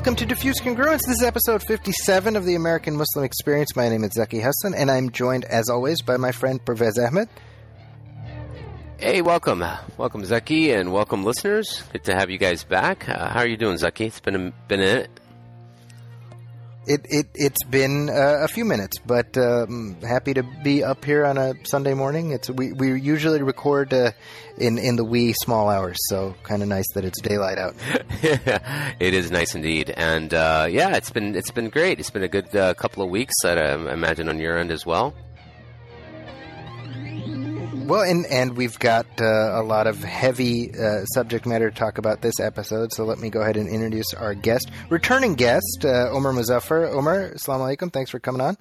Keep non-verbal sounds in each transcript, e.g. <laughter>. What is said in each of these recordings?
Welcome to Diffuse Congruence. This is episode 57 of the American Muslim Experience. My name is Zaki Hasan, and I'm joined, as always, by my friend Pervez Ahmed. Hey, welcome. Welcome, Zaki, and welcome, listeners. Good to have you guys back. Uh, how are you doing, Zaki? It's been a, been a minute. It, it, it's been uh, a few minutes, but um, happy to be up here on a Sunday morning. It's we, we usually record uh, in in the wee small hours, so kind of nice that it's daylight out. <laughs> it is nice indeed, and uh, yeah, it's been it's been great. It's been a good uh, couple of weeks. I imagine on your end as well. Well, and and we've got uh, a lot of heavy uh, subject matter to talk about this episode. So let me go ahead and introduce our guest, returning guest, uh, Omar Mozaffar. Omar, assalamu alaikum. Thanks for coming on.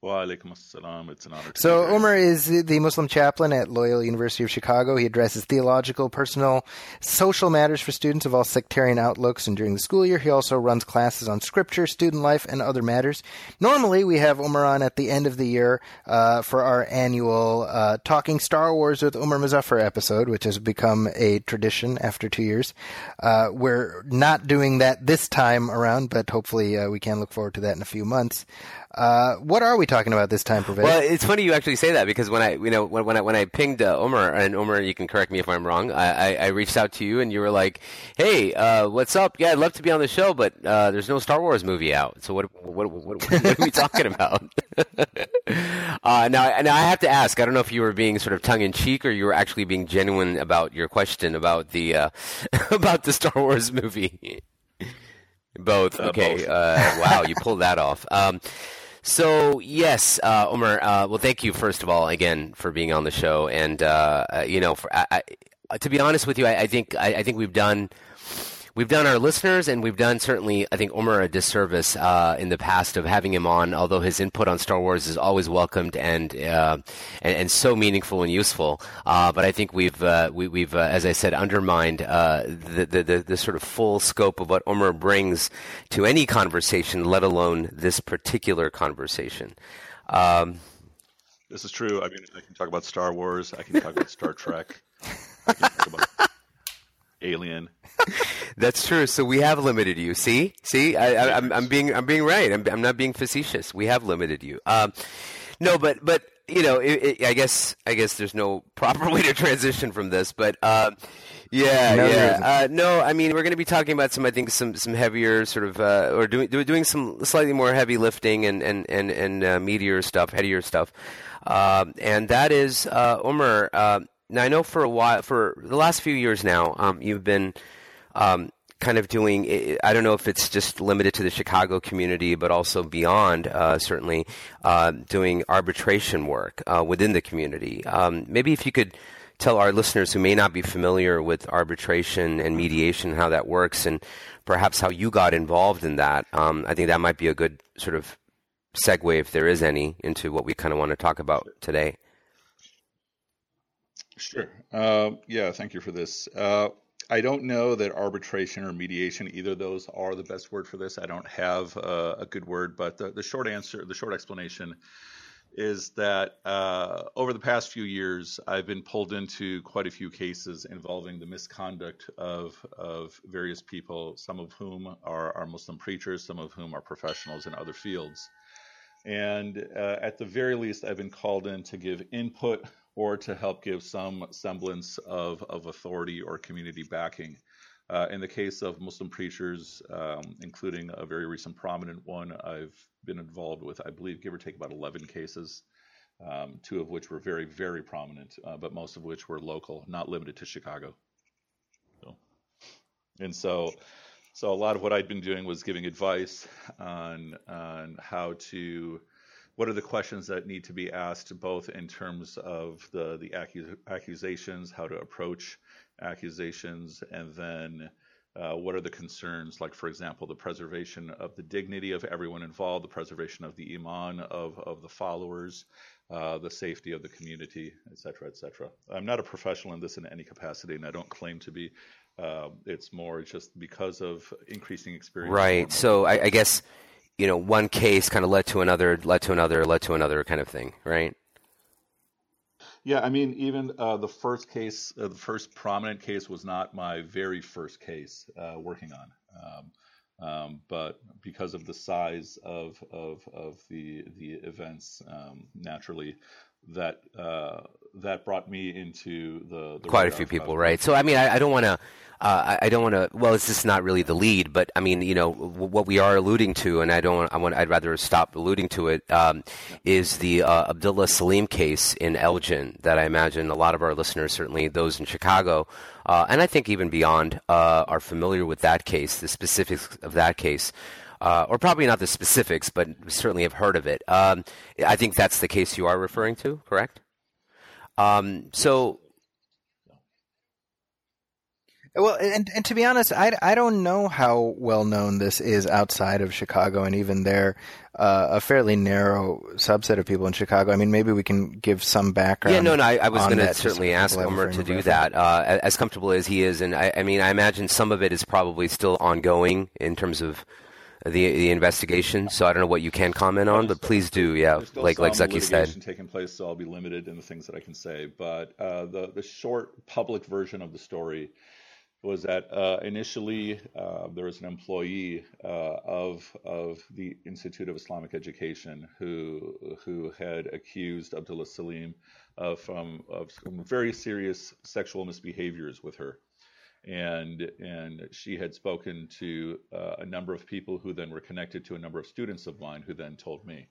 Wa assalam. It's an honor. so Omar is the Muslim chaplain at Loyola University of Chicago. He addresses theological, personal, social matters for students of all sectarian outlooks. And during the school year, he also runs classes on scripture, student life, and other matters. Normally, we have Omar on at the end of the year uh, for our annual uh, Talking Star Wars with Omar Mozaffar episode, which has become a tradition after two years. Uh, we're not doing that this time around, but hopefully uh, we can look forward to that in a few months. Uh, what are we talking about this time, Pervez? Well, it's funny you actually say that because when I, you know, when, when I when I pinged uh, Omar and Omar, you can correct me if I'm wrong. I, I, I reached out to you and you were like, "Hey, uh, what's up? Yeah, I'd love to be on the show, but uh, there's no Star Wars movie out. So what what what, what, what are we <laughs> talking about?" <laughs> uh, now, now I have to ask. I don't know if you were being sort of tongue in cheek or you were actually being genuine about your question about the uh, <laughs> about the Star Wars movie. both. Uh, okay. both. Uh, wow, you pulled that off. Um, so yes, uh, Omar. Uh, well, thank you first of all again for being on the show, and uh, uh, you know, for, I, I, to be honest with you, I, I think I, I, think we've done we've done our listeners, and we've done certainly I think Omar a disservice uh, in the past of having him on. Although his input on Star Wars is always welcomed and uh, and, and, so meaningful and useful, but I think we've we, have as I said undermined the, the, the the sort of full scope of what Omar brings to any conversation, let alone this particular conversation. Um, this is true. I mean, I can talk about Star Wars. I can talk about Star Trek. I can talk about <laughs> Alien. That's true. So we have limited you. See, see, I, am I'm, I'm being I'm being right. I'm, I'm not being facetious. We have limited you. Um, no, but but you know, it, it, I guess I guess there's no proper <laughs> way to transition from this, but. Uh, yeah, no, yeah. Uh, no, I mean we're going to be talking about some, I think, some some heavier sort of, uh, or doing doing some slightly more heavy lifting and and and and uh, meatier stuff, headier stuff, um, and that is uh, Omar. Uh, now I know for a while, for the last few years now, um, you've been um, kind of doing. I don't know if it's just limited to the Chicago community, but also beyond. Uh, certainly, uh, doing arbitration work uh, within the community. Um, maybe if you could tell our listeners who may not be familiar with arbitration and mediation how that works, and perhaps how you got involved in that. Um, I think that might be a good sort of segue, if there is any, into what we kind of want to talk about today. Sure. Uh, yeah, thank you for this. I don't know that arbitration or mediation, either of those are the best word for this. I don't have uh, a good word, but the, the, short answer, the short explanation is that uh, over the past few years, I've been pulled into quite a few cases involving the misconduct of, of various people, some of whom are, are Muslim preachers, some of whom are professionals in other fields. And uh, at the very least, I've been called in to give input or to help give some semblance of, of authority or community backing. Uh, in the case of Muslim preachers, um, including a very recent prominent one, I've been involved with, I believe, give or take about 11 cases, um, two of which were very, very prominent, uh, but most of which were local, not limited to Chicago. So, and so, so a lot of what I'd been doing was giving advice on on how to what are the questions that need to be asked, both in terms of the the accus- accusations, how to approach accusations, and then uh, what are the concerns, like for example, the preservation of the dignity of everyone involved, the preservation of the iman of of the followers, uh, the safety of the community, et cetera, et cetera. I'm not a professional in this in any capacity, and I don't claim to be. Uh, it's more just because of increasing experience. Right. So I, I guess you know, one case kind of led to another, led to another, led to another kind of thing, right? Yeah, I mean, even uh, the first case, uh, the first prominent case, was not my very first case uh, working on. Um, um, but because of the size of of, of the the events, um, naturally, that uh, that brought me into the, the quite a few people, right? So I mean, I, don't want to. Uh, I, don't want to. Well, it's just not really the lead, but I mean, you know, w- what we are alluding to, and I don't. I want. I'd rather stop alluding to it. Um, is the uh, Abdullah Saleem case in Elgin that I imagine a lot of our listeners, certainly those in Chicago, uh, and I think even beyond, uh, are familiar with that case, the specifics of that case uh, or probably not the specifics, but certainly have heard of it. Um, I think that's the case you are referring to, correct? Um, so. Well, and, and to be honest, I, I don't know how well known this is outside of Chicago, and even there, uh, a fairly narrow subset of people in Chicago. I mean, maybe we can give some background. Yeah, no, no. I, I was going to certainly ask Omer to do that, uh, as comfortable as he is, and I, I mean, I imagine some of it is probably still ongoing in terms of the the investigation. So I don't know what you can comment on, but please do. Yeah, like like Zaki said, taking place, so I'll be limited in the things that I can say. But uh, the the short public version of the story was that uh, initially uh, there was an employee uh, of of the Institute of Islamic Education who who had accused Abdullah Saleem of, um, of some very serious sexual misbehaviors with her and and she had spoken to uh, a number of people who then were connected to a number of students of mine who then told me.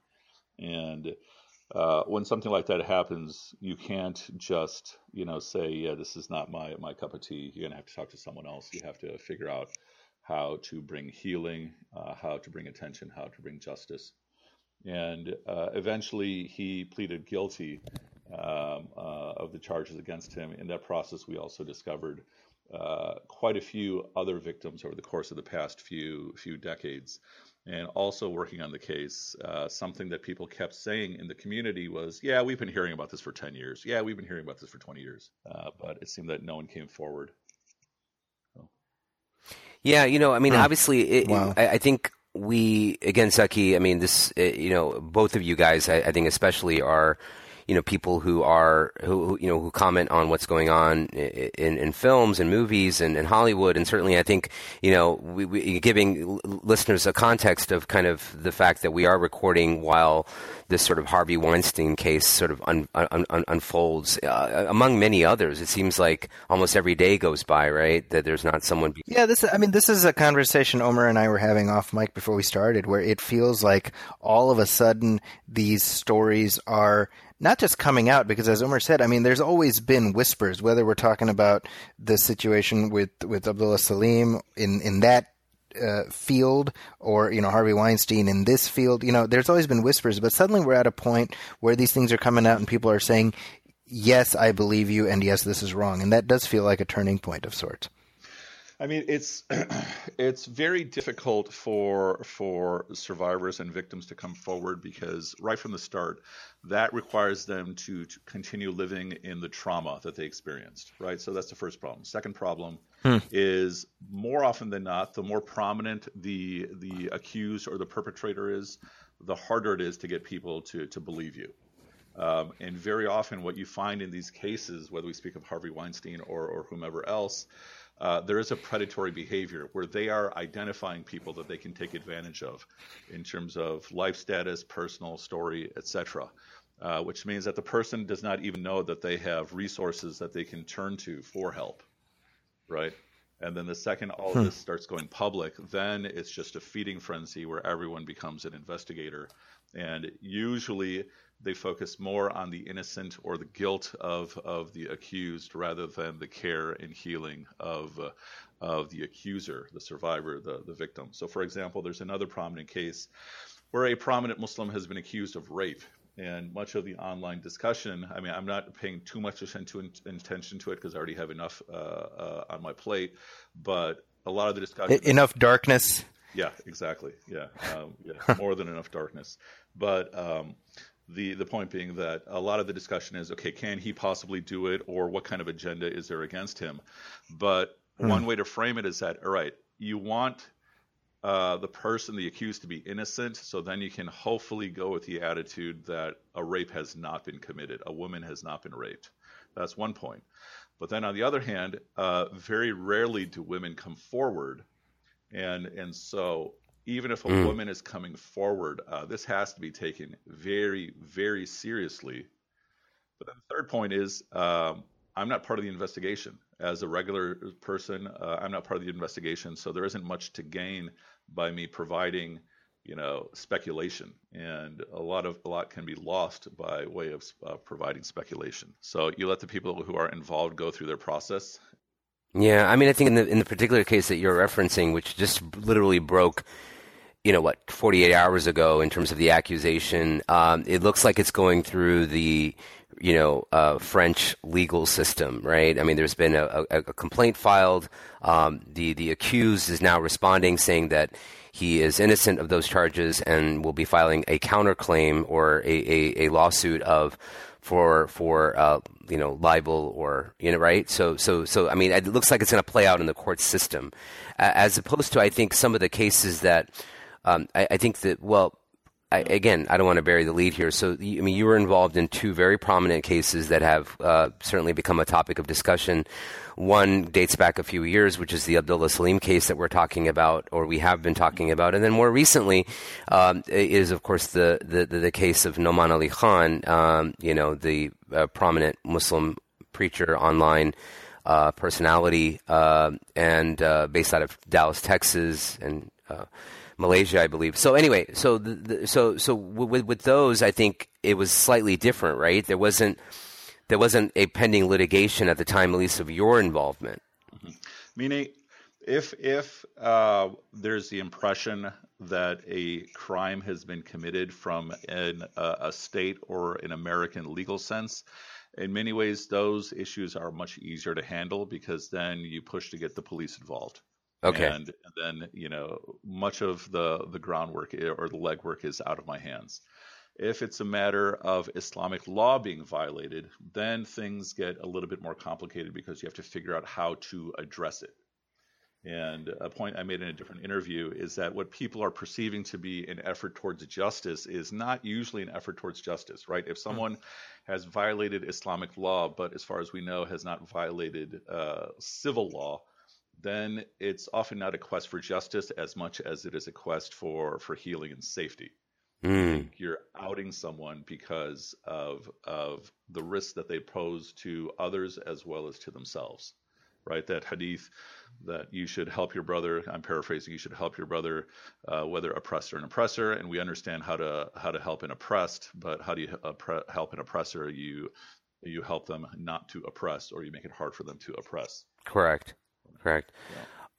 And uh, when something like that happens you can't just you know say yeah this is not my my cup of tea. You're going to have to talk to someone else. You have to figure out how to bring healing uh, how to bring attention how to bring justice. And uh, eventually he pleaded guilty um, uh, of the charges against him. In that process we also discovered uh, quite a few other victims over the course of the past few few decades. And also working on the case, uh, something that people kept saying in the community was, "Yeah, we've been hearing about this for 10 years. Yeah, we've been hearing about this for 20 years." Uh, but it seemed that no one came forward. So. Yeah, you know, I mean, obviously, it, wow. I, I think we again, Zaki. I mean, this, you know, both of you guys, I, I think, especially are you know people who are who, you know who comment on what's going on in, in films and movies and, and Hollywood and certainly I think you know we, we, giving listeners a context of kind of the fact that we are recording while this sort of Harvey Weinstein case sort of un, un, un, unfolds uh, among many others. It seems like almost every day goes by, right? That there's not someone. Be- yeah, this. I mean, this is a conversation Omer and I were having off mic before we started, where it feels like all of a sudden these stories are not just coming out because as Omer said, I mean, there's always been whispers, whether we're talking about the situation with, with Abdullah Saleem in, in that uh, field or, you know, Harvey Weinstein in this field, you know, there's always been whispers, but suddenly we're at a point where these things are coming out and people are saying, yes, I believe you, and yes, this is wrong. And that does feel like a turning point of sorts. I mean, it's <clears throat> it's very difficult for for survivors and victims to come forward because right from the start, that requires them to, to continue living in the trauma that they experienced. Right. So that's the first problem. Second problem hmm. is more often than not, the more prominent the the accused or the perpetrator is, the harder it is to get people to to believe you. Um, and very often, what you find in these cases, whether we speak of Harvey Weinstein or, or whomever else, uh, there is a predatory behavior where they are identifying people that they can take advantage of in terms of life status, personal story, etc. Uh, which means that the person does not even know that they have resources that they can turn to for help, right? And then the second all hmm. this starts going public, then it's just a feeding frenzy where everyone becomes an investigator. And usually they focus more on the innocent or the guilt of, of the accused rather than the care and healing of, uh, of the accuser, the survivor, the, the victim. So, for example, there's another prominent case where a prominent Muslim has been accused of rape. And much of the online discussion, I mean, I'm not paying too much attention to it because I already have enough uh, uh, on my plate. But a lot of the discussion. Enough darkness. Yeah, exactly. Yeah, um, yeah, more than enough darkness. But um, the the point being that a lot of the discussion is okay, can he possibly do it, or what kind of agenda is there against him? But mm. one way to frame it is that all right, you want uh, the person, the accused, to be innocent. So then you can hopefully go with the attitude that a rape has not been committed, a woman has not been raped. That's one point. But then on the other hand, uh, very rarely do women come forward, and and so even if a mm. woman is coming forward, uh, this has to be taken very very seriously. But then the third point is um, I'm not part of the investigation. As a regular person, uh, I'm not part of the investigation, so there isn't much to gain by me providing you know speculation and a lot of a lot can be lost by way of uh, providing speculation so you let the people who are involved go through their process yeah i mean i think in the in the particular case that you're referencing which just literally broke you know what 48 hours ago in terms of the accusation um, it looks like it's going through the you know uh, French legal system, right? I mean, there's been a, a, a complaint filed. Um, the the accused is now responding, saying that he is innocent of those charges and will be filing a counterclaim or a, a, a lawsuit of for for uh, you know libel or you know right. So so so I mean, it looks like it's going to play out in the court system, as opposed to I think some of the cases that um, I, I think that well I, again, I don't want to bury the lead here. So, I mean, you were involved in two very prominent cases that have uh, certainly become a topic of discussion. One dates back a few years, which is the Abdullah Saleem case that we're talking about, or we have been talking about, and then more recently um, is, of course, the, the the case of Nouman Ali Khan. Um, you know, the uh, prominent Muslim preacher online. Uh, personality uh, and uh, based out of Dallas, Texas, and uh, Malaysia, I believe. So anyway, so the, the, so so with with those, I think it was slightly different, right? There wasn't there wasn't a pending litigation at the time, at least of your involvement. Mm-hmm. Meaning, if if uh, there's the impression that a crime has been committed from an, uh, a state or an American legal sense, in many ways, those issues are much easier to handle because then you push to get the police involved. Okay. And, and, then, you know, much of the, the groundwork or the legwork is out of my hands. If it's a matter of Islamic law being violated, then things get a little bit more complicated because you have to figure out how to address it. And a point I made in a different interview is that what people are perceiving to be an effort towards justice is not usually an effort towards justice, right? If someone mm-hmm. has violated Islamic law, but as far as we know, has not violated uh, civil law, then it's often not a quest for justice as much as it is a quest for for healing and safety. Mm. You're outing someone because of of the risks that they pose to others as well as to themselves. Right, that hadith that you should help your brother. I'm paraphrasing. You should help your brother, uh, whether oppressed or an oppressor. And we understand how to how to help an oppressed, but how do you oppre- help an oppressor? You you help them not to oppress, or you make it hard for them to oppress. Correct correct.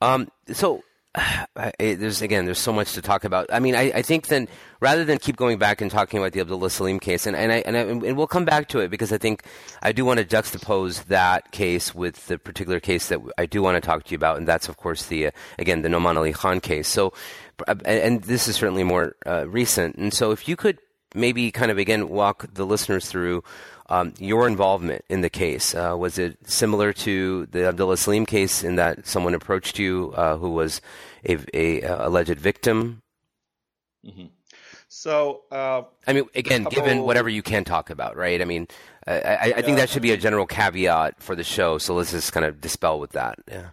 Yeah. Um, so <sighs> there's again, there's so much to talk about. I mean, I, I, think then rather than keep going back and talking about the Abdullah Saleem case, and and, I, and, I, and we'll come back to it because I think I do want to juxtapose that case with the particular case that I do want to talk to you about, and that's of course the uh, again the Nouman Ali Khan case. So, uh, and this is certainly more uh, recent, and so if you could maybe kind of again walk the listeners through um, your involvement in the case uh, was it similar to the Abdullah Saleem case in that someone approached you uh, who was a, a, a alleged victim? Mm-hmm. So, uh, I mean, again, couple... given whatever you can talk about, right? I mean, I, I, I think that should be a general caveat for the show. So let's just kind of dispel with that. Yeah.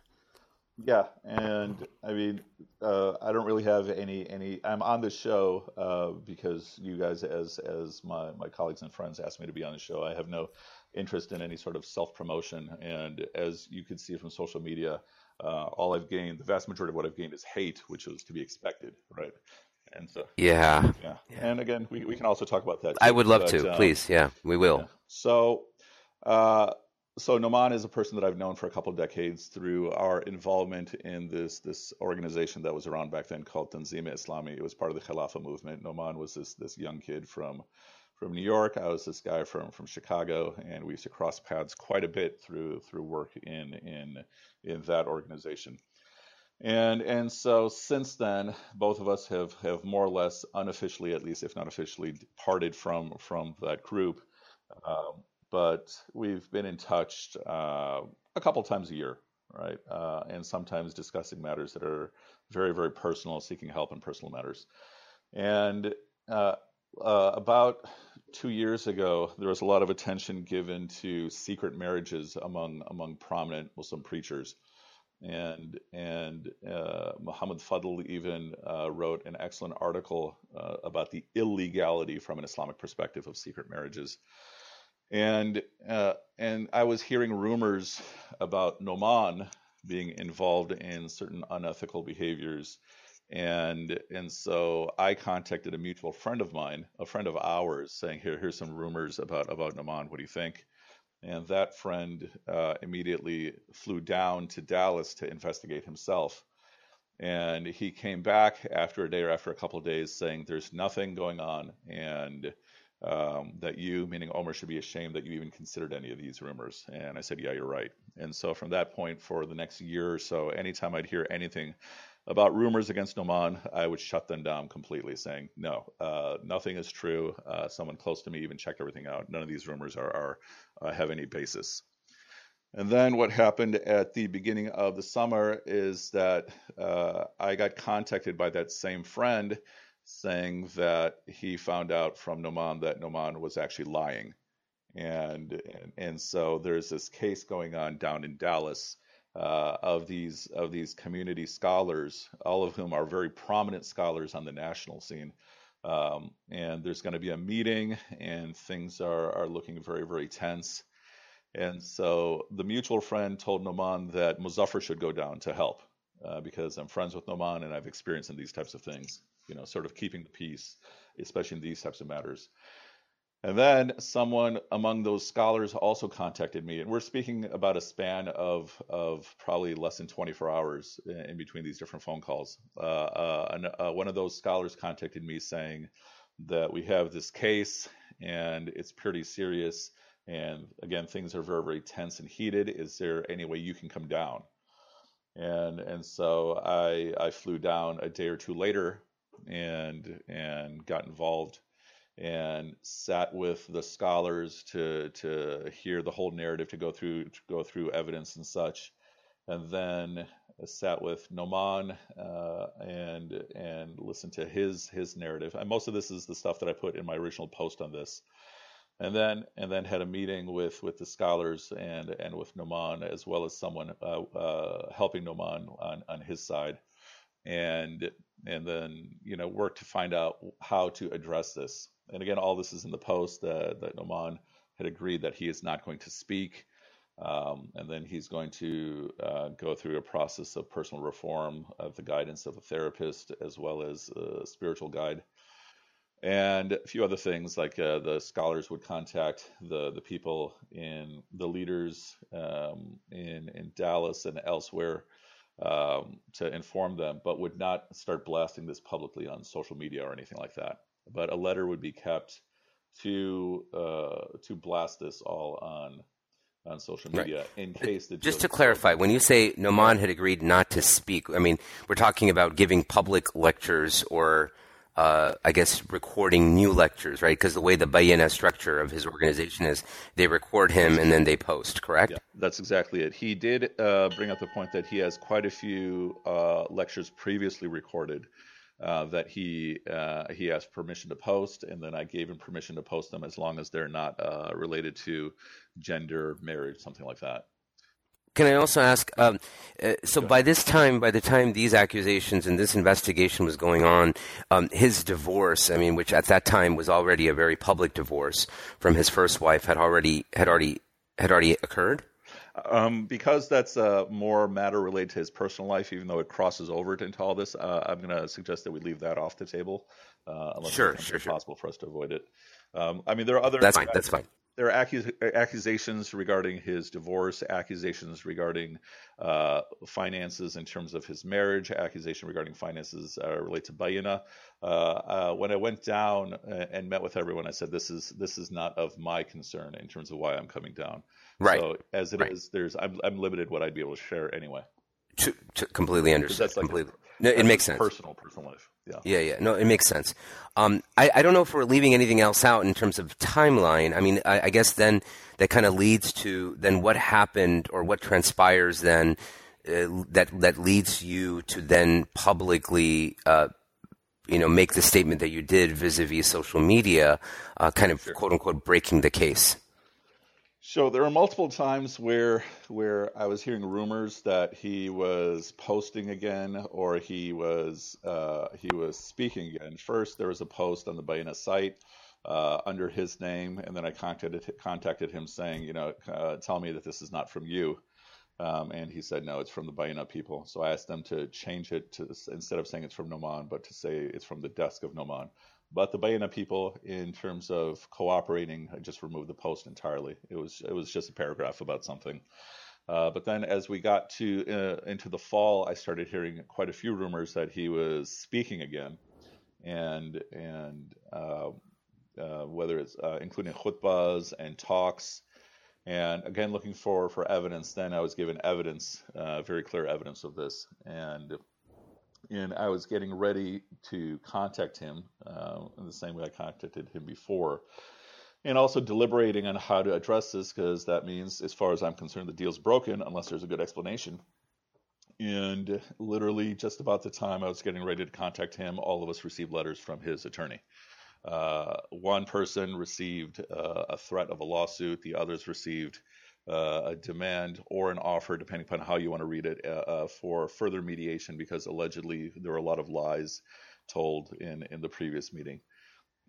Yeah, and I mean, uh, I don't really have any any. I'm on the show uh, because you guys, as as my my colleagues and friends, asked me to be on the show. I have no interest in any sort of self promotion, and as you can see from social media, uh, all I've gained, the vast majority of what I've gained, is hate, which was to be expected, right? And so, yeah, yeah. yeah. And again, we we can also talk about that. Too, I would love but, to, um, please. Yeah, we will. Yeah. So. Uh, so Nouman is a person that I've known for a couple of decades through our involvement in this this organization that was around back then called Tanzeem-e-Islami. It was part of the Khilafah movement. Nouman was this this young kid from from New York. I was this guy from from Chicago, and we used to cross paths quite a bit through through work in in in that organization. And and so since then, both of us have have more or less unofficially, at least if not officially, parted from from that group. Um, but we've been in touch uh, a couple times a year, right? Uh, and sometimes discussing matters that are very very personal, seeking help in personal matters. And uh, uh, about two years ago, there was a lot of attention given to secret marriages among among prominent Muslim preachers, and and uh, Muhammad Fadl even uh, wrote an excellent article about the illegality from an Islamic perspective of secret marriages, and uh, and I was hearing rumors about Nouman being involved in certain unethical behaviors and and so I contacted a mutual friend of mine, a friend of ours, saying, "Here, here's some rumors about about Nouman. What do you think?" And that friend uh, immediately flew down to Dallas to investigate himself. And he came back after a day or after a couple of days saying, "There's nothing going on," and um, that you, meaning Omer, should be ashamed that you even considered any of these rumors. And I said, Yeah, you're right. And so from that point, for the next year or so, anytime I'd hear anything about rumors against Nouman, I would shut them down completely, saying, no, uh, nothing is true. Uh, someone close to me even checked everything out. None of these rumors are, are uh, have any basis. And then what happened at the beginning of the summer is that uh, I got contacted by that same friend saying that he found out from Nouman that Nouman was actually lying. And, and, and so there's this case going on down in Dallas uh, of these of these community scholars, all of whom are very prominent scholars on the national scene. Um, and there's going to be a meeting, and things are are looking very very tense. And so the mutual friend told Nouman that Mozaffar should go down to help uh, because I'm friends with Nouman and I've experienced in these types of things. You know, sort of keeping the peace, especially in these types of matters. And then someone among those scholars also contacted me, and we're speaking about a span of of probably less than 24 hours in between these different phone calls. Uh, uh, uh, one of those scholars contacted me saying that we have this case and it's pretty serious, and again things are very very tense and heated. Is there any way you can come down? And and so I I flew down a day or two later and and got involved and sat with the scholars to to hear the whole narrative, to go through to go through evidence and such, and then sat with Nouman uh, and and listened to his his narrative. And most of this is the stuff that I put in my original post on this. And then and then had a meeting with with the scholars and and with Nouman as well as someone uh, uh, helping Nouman on on his side, and and then you know work to find out how to address this and again, all this is in the post uh, that Nouman had agreed that he is not going to speak. Um, and then he's going to uh, go through a process of personal reform of the guidance of a therapist as well as a spiritual guide. And a few other things like uh, the scholars would contact the, the people in the leaders um, in, in Dallas and elsewhere um, to inform them, but would not start blasting this publicly on social media or anything like that but a letter would be kept to uh, to blast this all on on social media right. in case the just to clarify when you say Nouman had agreed not to speak I mean we're talking about giving public lectures or uh, I guess recording new lectures right? Because the way the Bayyinah structure of his organization is they record him and then they post correct? Yeah, that's exactly it. He did uh, bring up the point that he has quite a few uh, lectures previously recorded uh, that he uh, he asked permission to post, and then I gave him permission to post them as long as they're not uh, related to gender, marriage, something like that. Can I also ask? Um, uh, so by this time, by the time these accusations and this investigation was going on, um, his divorce, I mean, which at that time was already a very public divorce from his first wife, had already had already had already occurred. Um, because that's uh, more matter related to his personal life, even though it crosses over into all this, uh, I'm going to suggest that we leave that off the table, uh, unless sure, it's sure, possible for us to avoid it. Um, I mean, there are other. That's fine. That's fine. There are accus- accusations regarding his divorce, accusations regarding uh, finances in terms of his marriage, accusation regarding finances uh, related to Bayyinah. Uh, uh, when I went down and met with everyone, I said, "This is this is not of my concern in terms of why I'm coming down." Right. So as it right. is, there's I'm I'm limited what I'd be able to share anyway. To, to completely understand. That's like completely. A, no, it makes sense. Personal, personal life. Yeah. Yeah, yeah. No, it makes sense. Um, I, I don't know if we're leaving anything else out in terms of timeline. I mean, I, I guess then that kind of leads to then what happened or what transpires then uh, that that leads you to then publicly uh, you know make the statement that you did vis-a-vis social media uh, kind of sure. quote unquote breaking the case so there are multiple times where where I was hearing rumors that he was posting again or he was uh, he was speaking again. First, there was a post on the Bayyinah site uh, under his name, and then I contacted contacted him saying, you know, uh, tell me that this is not from you. Um, and he said, no, it's from the Bayyinah people. So I asked them to change it to instead of saying it's from Nouman, but to say it's from the desk of Nouman. But the Bayyinah people, in terms of cooperating, I just removed the post entirely. It was it was just a paragraph about something. Uh, but then, as we got to uh, into the fall, I started hearing quite a few rumors that he was speaking again, and and uh, uh whether it's uh, including khutbas and talks, and again looking for for evidence. Then I was given evidence, uh, very clear evidence of this, and and I was getting ready to contact him uh, in the same way I contacted him before, and also deliberating on how to address this because that means, as far as I'm concerned, the deal's broken unless there's a good explanation. And literally, just about the time I was getting ready to contact him, all of us received letters from his attorney. Uh, one person received uh, a threat of a lawsuit, the others received a demand or an offer, depending upon how you want to read it, uh, uh, for further mediation because allegedly there were a lot of lies told in, in the previous meeting.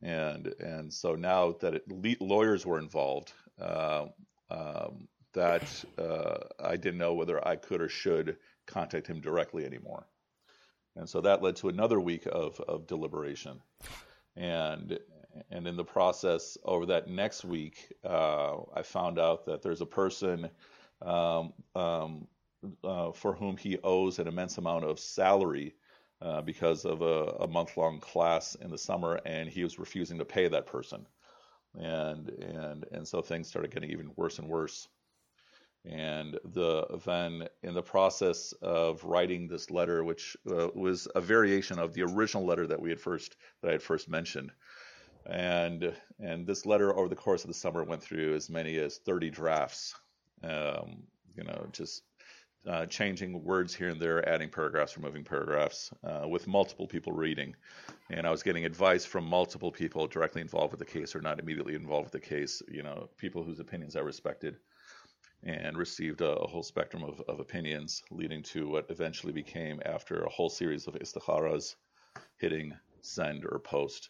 And and so now that it, lawyers were involved, uh, um, that uh, I didn't know whether I could or should contact him directly anymore. And so that led to another week of, of deliberation. And and in the process over that next week, uh, I found out that there's a person um, um, uh, for whom he owes an immense amount of salary uh, because of a, a month long class in the summer, and he was refusing to pay that person. And and and so things started getting even worse and worse. And the then in the process of writing this letter, which uh, was a variation of the original letter that we had first that I had first mentioned, and and this letter over the course of the summer went through as many as 30 drafts. Um, you know, just uh, changing words here and there, adding paragraphs, removing paragraphs, uh, with multiple people reading. And I was getting advice from multiple people directly involved with the case or not immediately involved with the case. You know, people whose opinions I respected, and received a, a whole spectrum of, of, opinions, leading to what eventually became, after a whole series of istikharas, hitting send or post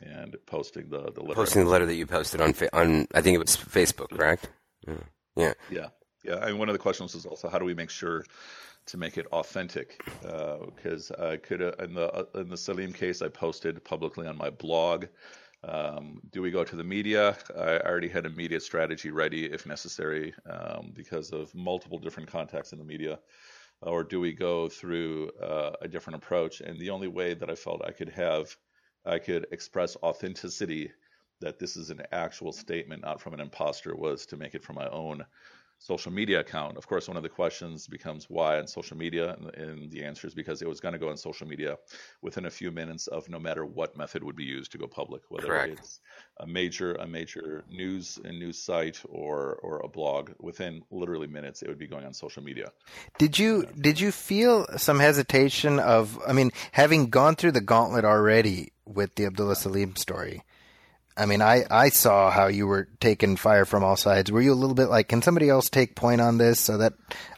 and posting the the letter. Posting the letter that you posted on on I think it was Facebook, correct? Yeah. Yeah. Yeah. yeah. And one of the questions was also how do we make sure to make it authentic? Because uh, I could uh, in the uh, in the Saleem case, I posted publicly on my blog. Um, do we go to the media? I already had a media strategy ready if necessary um, because of multiple different contacts in the media. Or do we go through uh, a different approach? And the only way that I felt I could have I could express authenticity that this is an actual statement, not from an imposter, was to make it from my own social media account. Of course, one of the questions becomes why on social media, and the answer is because it was going to go on social media within a few minutes of no matter what method would be used to go public, whether Correct. it's a major a major news and news site or or a blog. Within literally minutes, it would be going on social media. Did you did you feel some hesitation of? I mean, having gone through the gauntlet already with the Abdullah Saleem story. I mean, I, I saw how you were taking fire from all sides. Were you a little bit like, can somebody else take point on this so that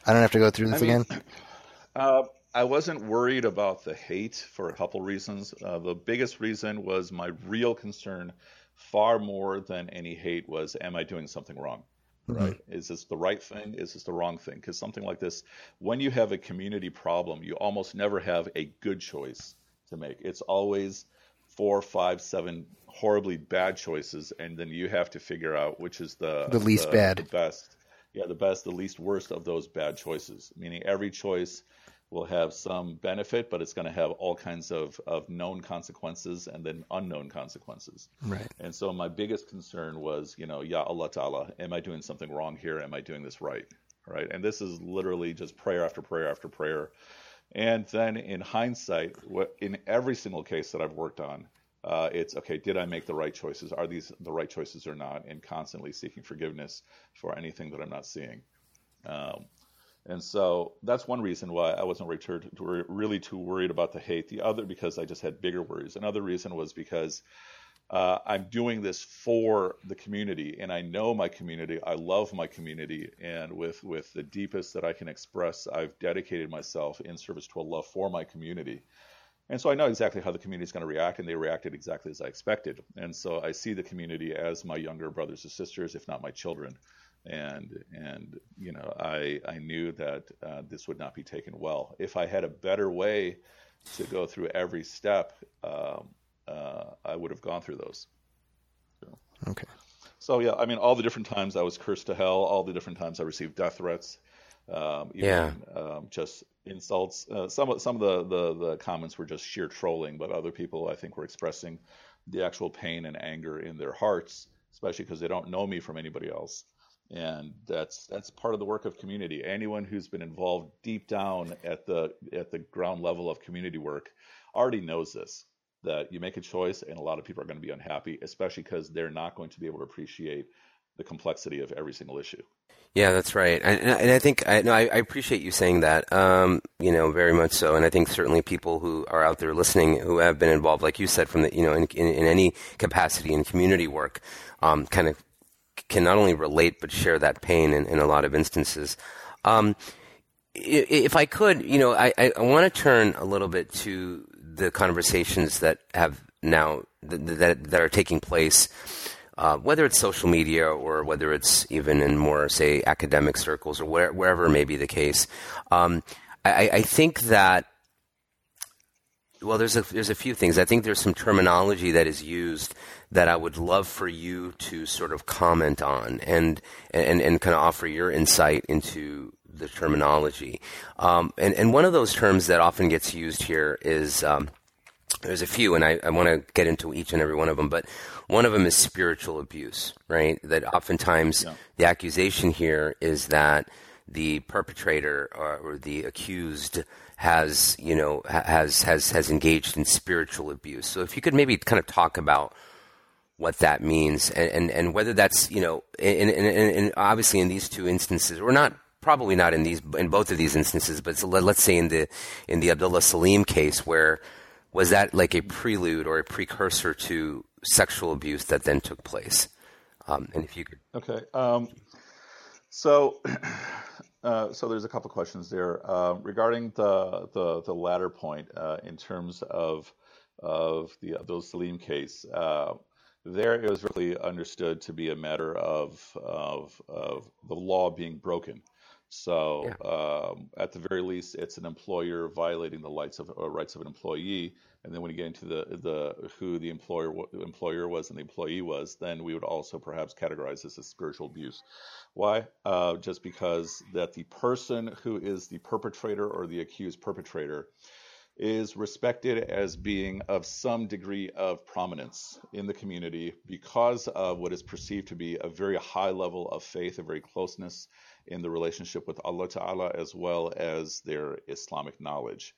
I don't have to go through this I mean, again? <clears throat> Uh, I wasn't worried about the hate for a couple reasons. Uh, the biggest reason was my real concern, far more than any hate, was am I doing something wrong? Mm-hmm. Right? Is this the right thing? Is this the wrong thing? Because something like this, when you have a community problem, you almost never have a good choice to make. It's always four, five, seven horribly bad choices, and then you have to figure out which is the the least the, bad, the best. Yeah, the best, the least worst of those bad choices. Meaning every choice will have some benefit, but it's going to have all kinds of, of known consequences and then unknown consequences. Right. And so my biggest concern was, you know, Ya Allah Ta'ala, am I doing something wrong here? Am I doing this right? Right. And this is literally just prayer after prayer after prayer and then in hindsight, in every single case that I've worked on, uh, it's okay, did I make the right choices? Are these the right choices or not? And constantly seeking forgiveness for anything that I'm not seeing. Um, And so that's one reason why I wasn't really too worried about the hate. The other, because I just had bigger worries. Another reason was because uh, I'm doing this for the community, and I know my community. I love my community, and with with the deepest that I can express, I've dedicated myself in service to a love for my community. And so I know exactly how the community is going to react, and they reacted exactly as I expected. And so I see the community as my younger brothers and sisters, if not my children. And and you know I I knew that uh, this would not be taken well. If I had a better way to go through every step, um, uh, I would have gone through those. So. Okay. So yeah, I mean, all the different times I was cursed to hell, all the different times I received death threats, um, even, yeah, um, just insults. Uh, some of some of the, the the comments were just sheer trolling, but other people I think were expressing the actual pain and anger in their hearts, especially because they don't know me from anybody else. And that's that's part of the work of community. Anyone who's been involved deep down at the at the ground level of community work already knows this that you make a choice and a lot of people are going to be unhappy, especially because they're not going to be able to appreciate the complexity of every single issue. Yeah, that's right, and, and I think I, no, I, I, appreciate you saying that. Um, you know, very much so, and I think certainly people who are out there listening who have been involved, like you said, from the you know in, in, in any capacity in community work, um, kind of can not only relate but share that pain in, in a lot of instances. Um, if I could, you know, I, I want to turn a little bit to the conversations that have now that that are taking place, uh, whether it's social media or whether it's even in more say academic circles or where, wherever may be the case, um, I, I, think that well, there's a there's a few things. I think there's some terminology that is used that I would love for you to sort of comment on and and and kind of offer your insight into the terminology. Um, and, and one of those terms that often gets used here is um, there's a few, and I, I want to get into each and every one of them, but one of them is spiritual abuse, right? That oftentimes yeah. the accusation here is that the perpetrator or, or, the accused has, you know, has, has, has engaged in spiritual abuse. So if you could maybe kind of talk about what that means and, and, and whether that's, you know, in, in, in, obviously in these two instances, we're not probably not in these in both of these instances, but let, us say in the in the Abdullah Saleem case, where was that like a prelude or a precursor to sexual abuse that then took place? Um, and if you could, okay. Um, so, <clears throat> uh, so there's a couple questions there uh, regarding the, the the latter point uh, in terms of of the Abdul Saleem case. Uh, there, it was really understood to be a matter of of, of the law being broken. So yeah. um, at the very least, it's an employer violating the rights of uh, rights of an employee. And then when you get into the the who the employer employer was and the employee was, then we would also perhaps categorize this as spiritual abuse. Why? Uh, just because that the person who is the perpetrator or the accused perpetrator is respected as being of some degree of prominence in the community because of what is perceived to be a very high level of faith, a very closeness in the relationship with Allah Ta'ala as well as their Islamic knowledge.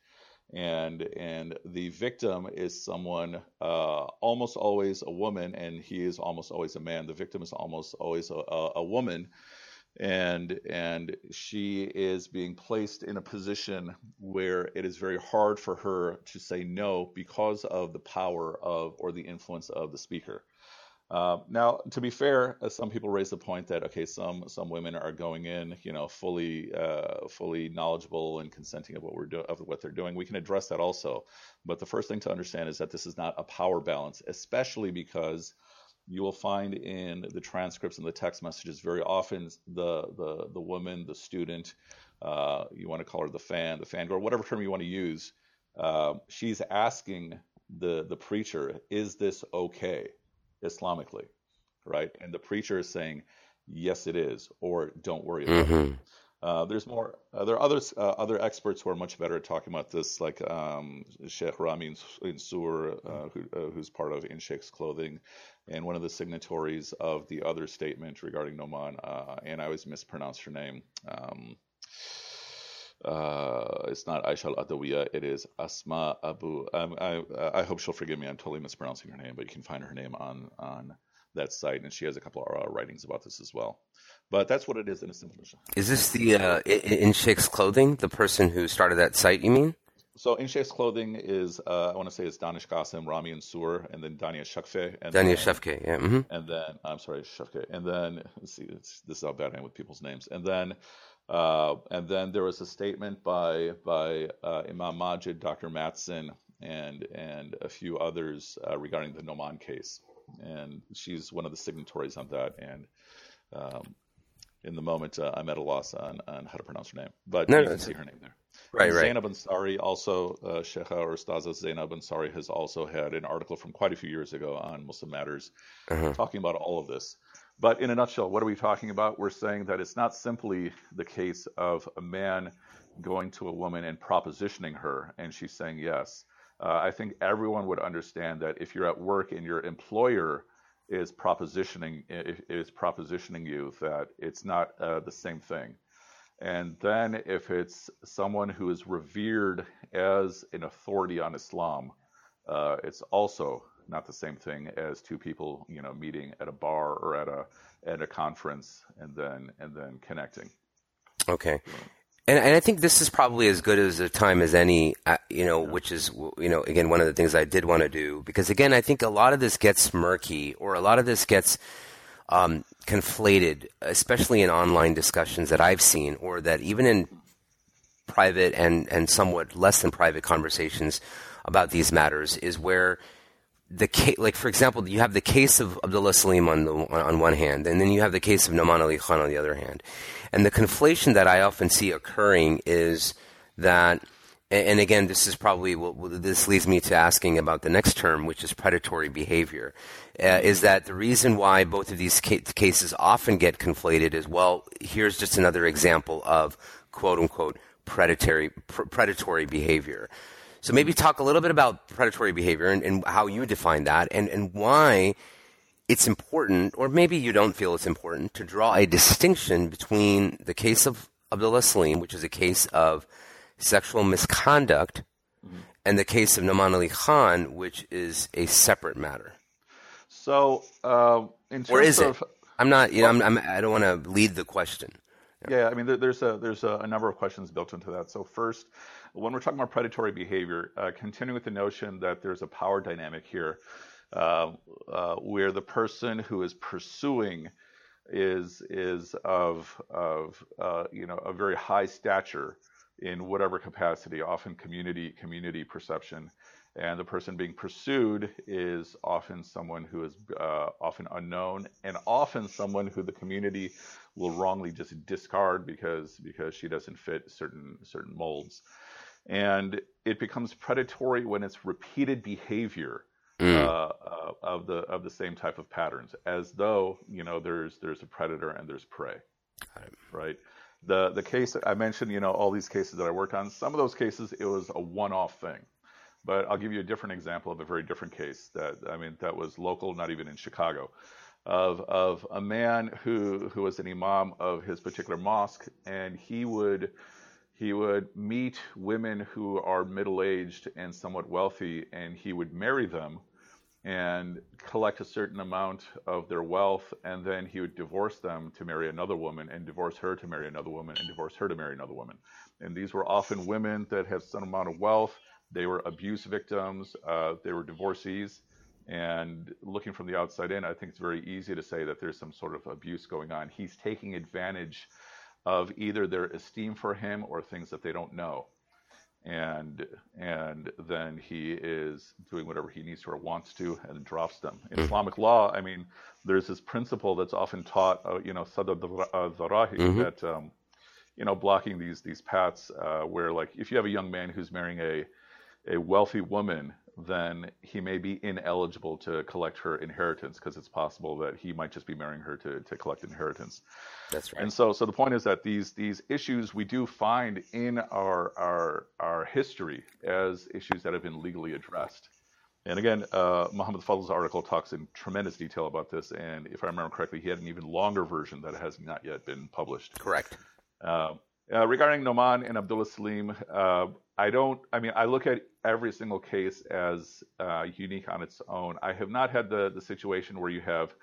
And and the victim is someone uh, almost always a woman, and he is almost always a man. The victim is almost always a, a, a woman, and and she is being placed in a position where it is very hard for her to say no because of the power of or the influence of the speaker. Uh, now, to be fair, uh, some people raise the point that okay, some some women are going in, you know, fully uh, fully knowledgeable and consenting of what we're doing of what they're doing. We can address that also, but the first thing to understand is that this is not a power balance, especially because you will find in the transcripts and the text messages very often the the the woman, the student, uh, you want to call her the fan, the fangirl, whatever term you want to use, uh, she's asking the the preacher, is this okay? Islamically, right? And the preacher is saying, yes, it is, or don't worry about mm-hmm. it. Uh, there's more. Uh, there are others, uh, other experts who are much better at talking about this, like um, Sheikh Rami Nsour, uh, who, uh, who's part of In Sheikh's Clothing, and one of the signatories of the other statement regarding Nouman. Uh, and I always mispronounce her name. Um, uh, it's not Aisha Adawiya, it is Asma Abu. Um, I, I hope she'll forgive me. I'm totally mispronouncing her name, but you can find her name on on that site, and she has a couple of uh, writings about this as well. But that's what it is in a simple. Is this the uh, in Sheikh's clothing? The person who started that site? You mean? So in Sheikh's clothing is uh, I want to say it's Danish Qasim, Rami Nsour, and then Dania Shafke. And Dania Shafke, yeah. Mm-hmm. And then I'm sorry, Shafke. And then let's see, this is how bad I am with people's names. And then uh, and then there was a statement by by uh, Imam Magid, Dr. Mattson, and and a few others uh, regarding the Nouman case, and she's one of the signatories on that. And um, in the moment, uh, I'm at a loss on, on how to pronounce her name, but no, you can see her name there. Right, and right. Zainab Ansari also, uh, Sheikha or Ustadha Zainab Ansari has also had an article from quite a few years ago on Muslim Matters uh-huh. talking about all of this. But in a nutshell, what are we talking about? We're saying that it's not simply the case of a man going to a woman and propositioning her, and she's saying yes. Uh, I think everyone would understand that if you're at work and your employer is propositioning is propositioning you, that it's not uh, the same thing. And then if it's someone who is revered as an authority on Islam, uh, it's also not the same thing as two people, you know, meeting at a bar or at a at a conference and then and then connecting. Okay. And, and I think this is probably as good as a time as any, uh, you know, which is, you know, again, one of the things I did want to do. Because again, I think a lot of this gets murky or a lot of this gets um, conflated, especially in online discussions that I've seen or that even in private and, and somewhat less than private conversations about these matters is where the like for example, you have the case of Abdullah Saleem on the, on one hand, and then you have the case of Nouman Ali Khan on the other hand, and the conflation that I often see occurring is that, and again, this is probably this leads me to asking about the next term, which is predatory behavior, uh, is that the reason why both of these ca- cases often get conflated is well, here's just another example of quote unquote predatory pr- predatory behavior. So maybe talk a little bit about predatory behavior and, and how you define that and, and why it's important, or maybe you don't feel it's important, to draw a distinction between the case of Abdullah Saleem, which is a case of sexual misconduct, mm-hmm. and the case of Nouman Ali Khan, which is a separate matter. So, uh, in terms or is of, it? I'm not. You know, I'm, I'm, I do not want to lead the question. Yeah, yeah I mean, there, there's a there's a, number of questions built into that. So first, when we're talking about predatory behavior, uh, continuing with the notion that there's a power dynamic here, uh, uh, where the person who is pursuing is is of of uh, you know a very high stature in whatever capacity, often community community perception, and the person being pursued is often someone who is uh, often unknown and often someone who the community will wrongly just discard because because she doesn't fit certain certain molds and it becomes predatory when it's repeated behavior mm. uh, uh, of the of the same type of patterns, as though you know there's there's a predator and there's prey, right? The the case I mentioned, you know, all these cases that I worked on. Some of those cases it was a one-off thing, but I'll give you a different example of a very different case that I mean that was local, not even in Chicago. Of, of a man who who was an imam of his particular mosque, and he would he would meet women who are middle aged and somewhat wealthy, and he would marry them and collect a certain amount of their wealth, and then he would divorce them to marry another woman, and divorce her to marry another woman, and divorce her to marry another woman. And these were often women that had some amount of wealth. They were abuse victims. Uh, they were divorcees. And looking from the outside in, I think it's very easy to say that there's some sort of abuse going on. He's taking advantage of either their esteem for him or things that they don't know. And and then he is doing whatever he needs to or wants to and drops them. In mm-hmm. Islamic law, I mean, there's this principle that's often taught, uh, you know, sada zarahi, mm-hmm. that um, you know, blocking these these paths uh, where like if you have a young man who's marrying a a wealthy woman then he may be ineligible to collect her inheritance because it's possible that he might just be marrying her to, to collect inheritance. That's right. And so, so the point is that these these issues we do find in our our our history as issues that have been legally addressed. And again, uh, Muhammad Fadl's article talks in tremendous detail about this. And if I remember correctly, he had an even longer version that has not yet been published. Correct. Uh, uh, regarding Nouman and Abdullah Saleem, uh, I don't. I mean, I look at every single case as uh, unique on its own. I have not had the the situation where you have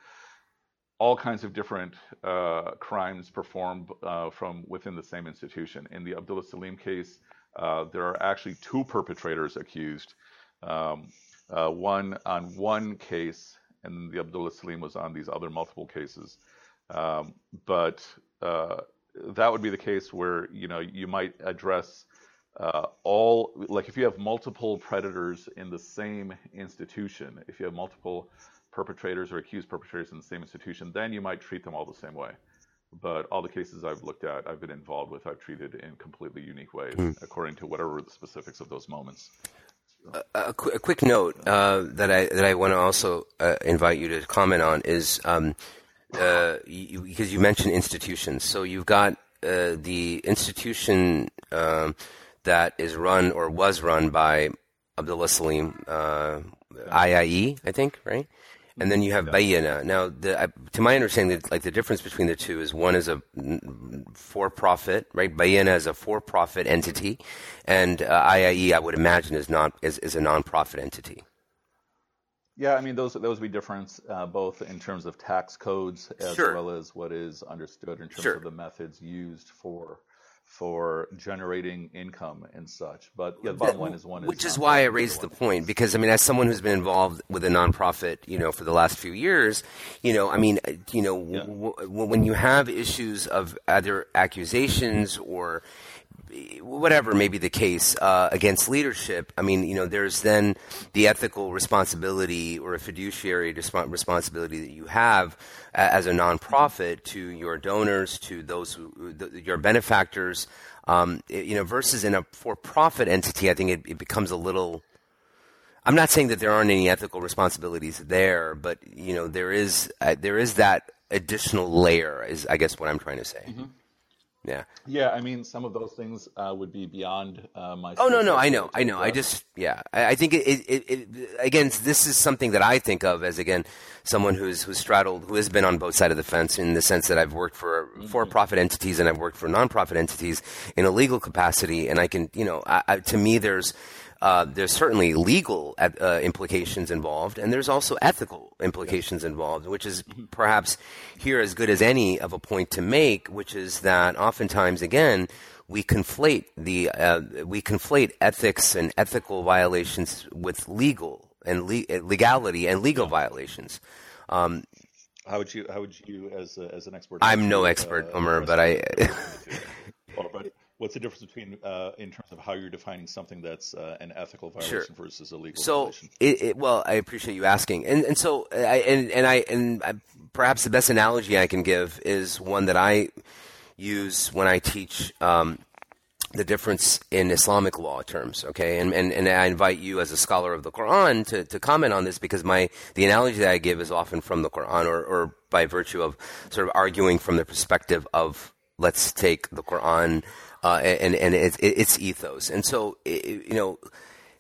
all kinds of different uh, crimes performed uh, from within the same institution. In the Abdullah Saleem case, uh, there are actually two perpetrators accused. Um, one on one case, and the Abdullah Saleem was on these other multiple cases. Um, but that would be the case where you know you might address uh, all like if you have multiple predators in the same institution, if you have multiple perpetrators or accused perpetrators in the same institution, then you might treat them all the same way. But all the cases I've looked at, I've been involved with, I've treated in completely unique ways mm. according to whatever the specifics of those moments. A, a, qu- a quick note uh, that I that I want to also uh, invite you to comment on is um, uh, you, because you mentioned institutions. So you've got uh, the institution um, that is run or was run by Abdullah Saleem, uh, IIE, I think, right? and then you have Bayyinah. Now, the, to my understanding, like the difference between the two is one is a for-profit, right? Bayyinah is a for-profit entity, and uh, IIE, I would imagine, is not is, is a non-profit entity. Yeah, I mean those those would be different, uh, both in terms of tax codes as sure. well as what is understood in terms sure. of the methods used for for generating income and such. But yeah, the bottom line is one. Which is, is why I raised the point because I mean, as someone who's been involved with a nonprofit, you know, for the last few years, you know, I mean, you know, yeah. w- w- when you have issues of either accusations or whatever may be the case uh, against leadership, I mean, you know, there's then the ethical responsibility or a fiduciary responsibility that you have as a nonprofit to your donors, to those who, the, your benefactors. Um, you know, versus in a for-profit entity, I think it, it becomes a little. I'm not saying that there aren't any ethical responsibilities there, but you know, there is uh, there is that additional layer. Is I guess what I'm trying to say. Mm-hmm. Yeah. Yeah, I mean, some of those things uh, would be beyond uh, my. Oh no, no, I know, I know. I just, yeah, I, I think it, it, it, Again, this is something that I think of as again someone who's who's straddled, who has been on both sides of the fence in the sense that I've worked for mm-hmm. for-profit entities and I've worked for nonprofit entities in a legal capacity, and I can, you know, I, I, to me, there's uh, there's certainly legal uh, implications involved, and there's also ethical implications involved, which is perhaps here as good as any of a point to make, which is that oftentimes, again, we conflate the uh, we conflate ethics and ethical violations with legal and le- legality and legal violations. Um, how would you? How would you, as a, as an expert? I'm no expert, uh, Omer, but I. what's the difference between uh, in terms of how you're defining something that's uh, an ethical violation sure. versus a legal so violation? It, it, well, I appreciate you asking, and and so I, and and I and I, perhaps the best analogy I can give is one that I use when I teach. Um, the difference in Islamic law terms, okay, and, and and I invite you as a scholar of the Quran to, to comment on this because my the analogy that I give is often from the Quran or, or by virtue of sort of arguing from the perspective of let's take the Quran uh, and and its, its ethos. And so, you know,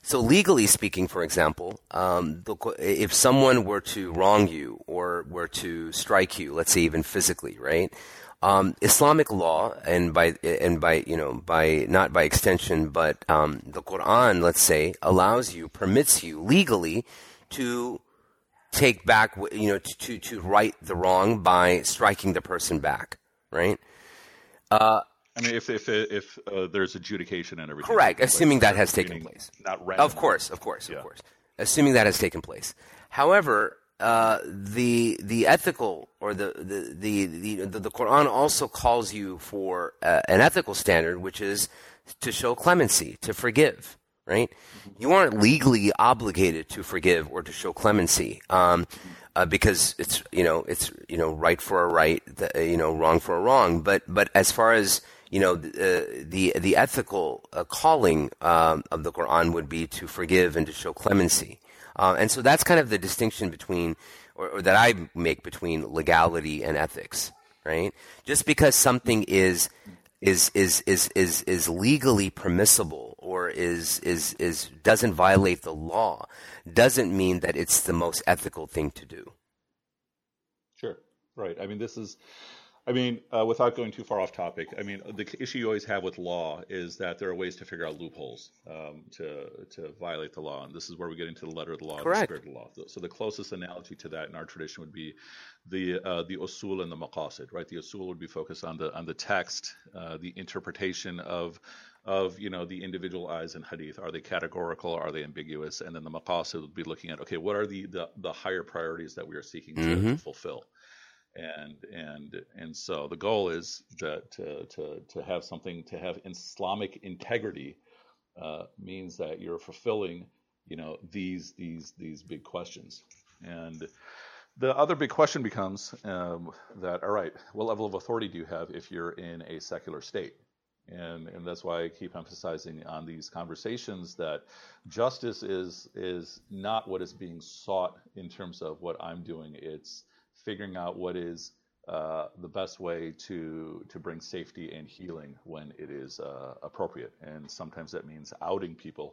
so legally speaking, for example, um, if someone were to wrong you or were to strike you, let's say even physically, right? Um, Islamic law, and by and by you know by not by extension, but um, the Quran, let's say, allows you, permits you legally to take back, you know, to to, to right the wrong by striking the person back, right? Uh, I mean, if if if uh, there's adjudication and everything, correct. Assuming that has taken place, not. Of course, of course, yeah. of course. Assuming that has taken place. However, uh, the the ethical or the the, the the, the Quran also calls you for uh, an ethical standard, which is to show clemency, to forgive. Right? Mm-hmm. You aren't legally obligated to forgive or to show clemency. Um, uh, because it's you know it's you know right for a right, you know wrong for a wrong. But but as far as you know, the the, the ethical uh, calling um, of the Quran would be to forgive and to show clemency, uh, and so that's kind of the distinction between, or, or, that I make between legality and ethics, right? Just because something is is is is is is legally permissible or is is is doesn't violate the law doesn't mean that it's the most ethical thing to do. Sure, right. I mean, this is I mean, uh, without going too far off topic, I mean, the issue you always have with law is that there are ways to figure out loopholes um, to to violate the law, and this is where we get into the letter of the law, Correct. the spirit of the law. So the closest analogy to that in our tradition would be the uh, the usul and the maqasid, right? The usul would be focused on the on the text, uh, the interpretation of of you know the individual eyes in hadith. Are they categorical? Are they ambiguous? And then the maqasid would be looking at okay, what are the the, the higher priorities that we are seeking to Mhm. fulfill? And and and so the goal is that to to, to have something to have Islamic integrity uh, means that you're fulfilling you know these these these big questions. And the other big question becomes um, that all right what level of authority do you have if you're in a secular state? And and that's why I keep emphasizing on these conversations that justice is is not what is being sought in terms of what I'm doing. It's figuring out what is uh, the best way to to bring safety and healing when it is uh, appropriate, and sometimes that means outing people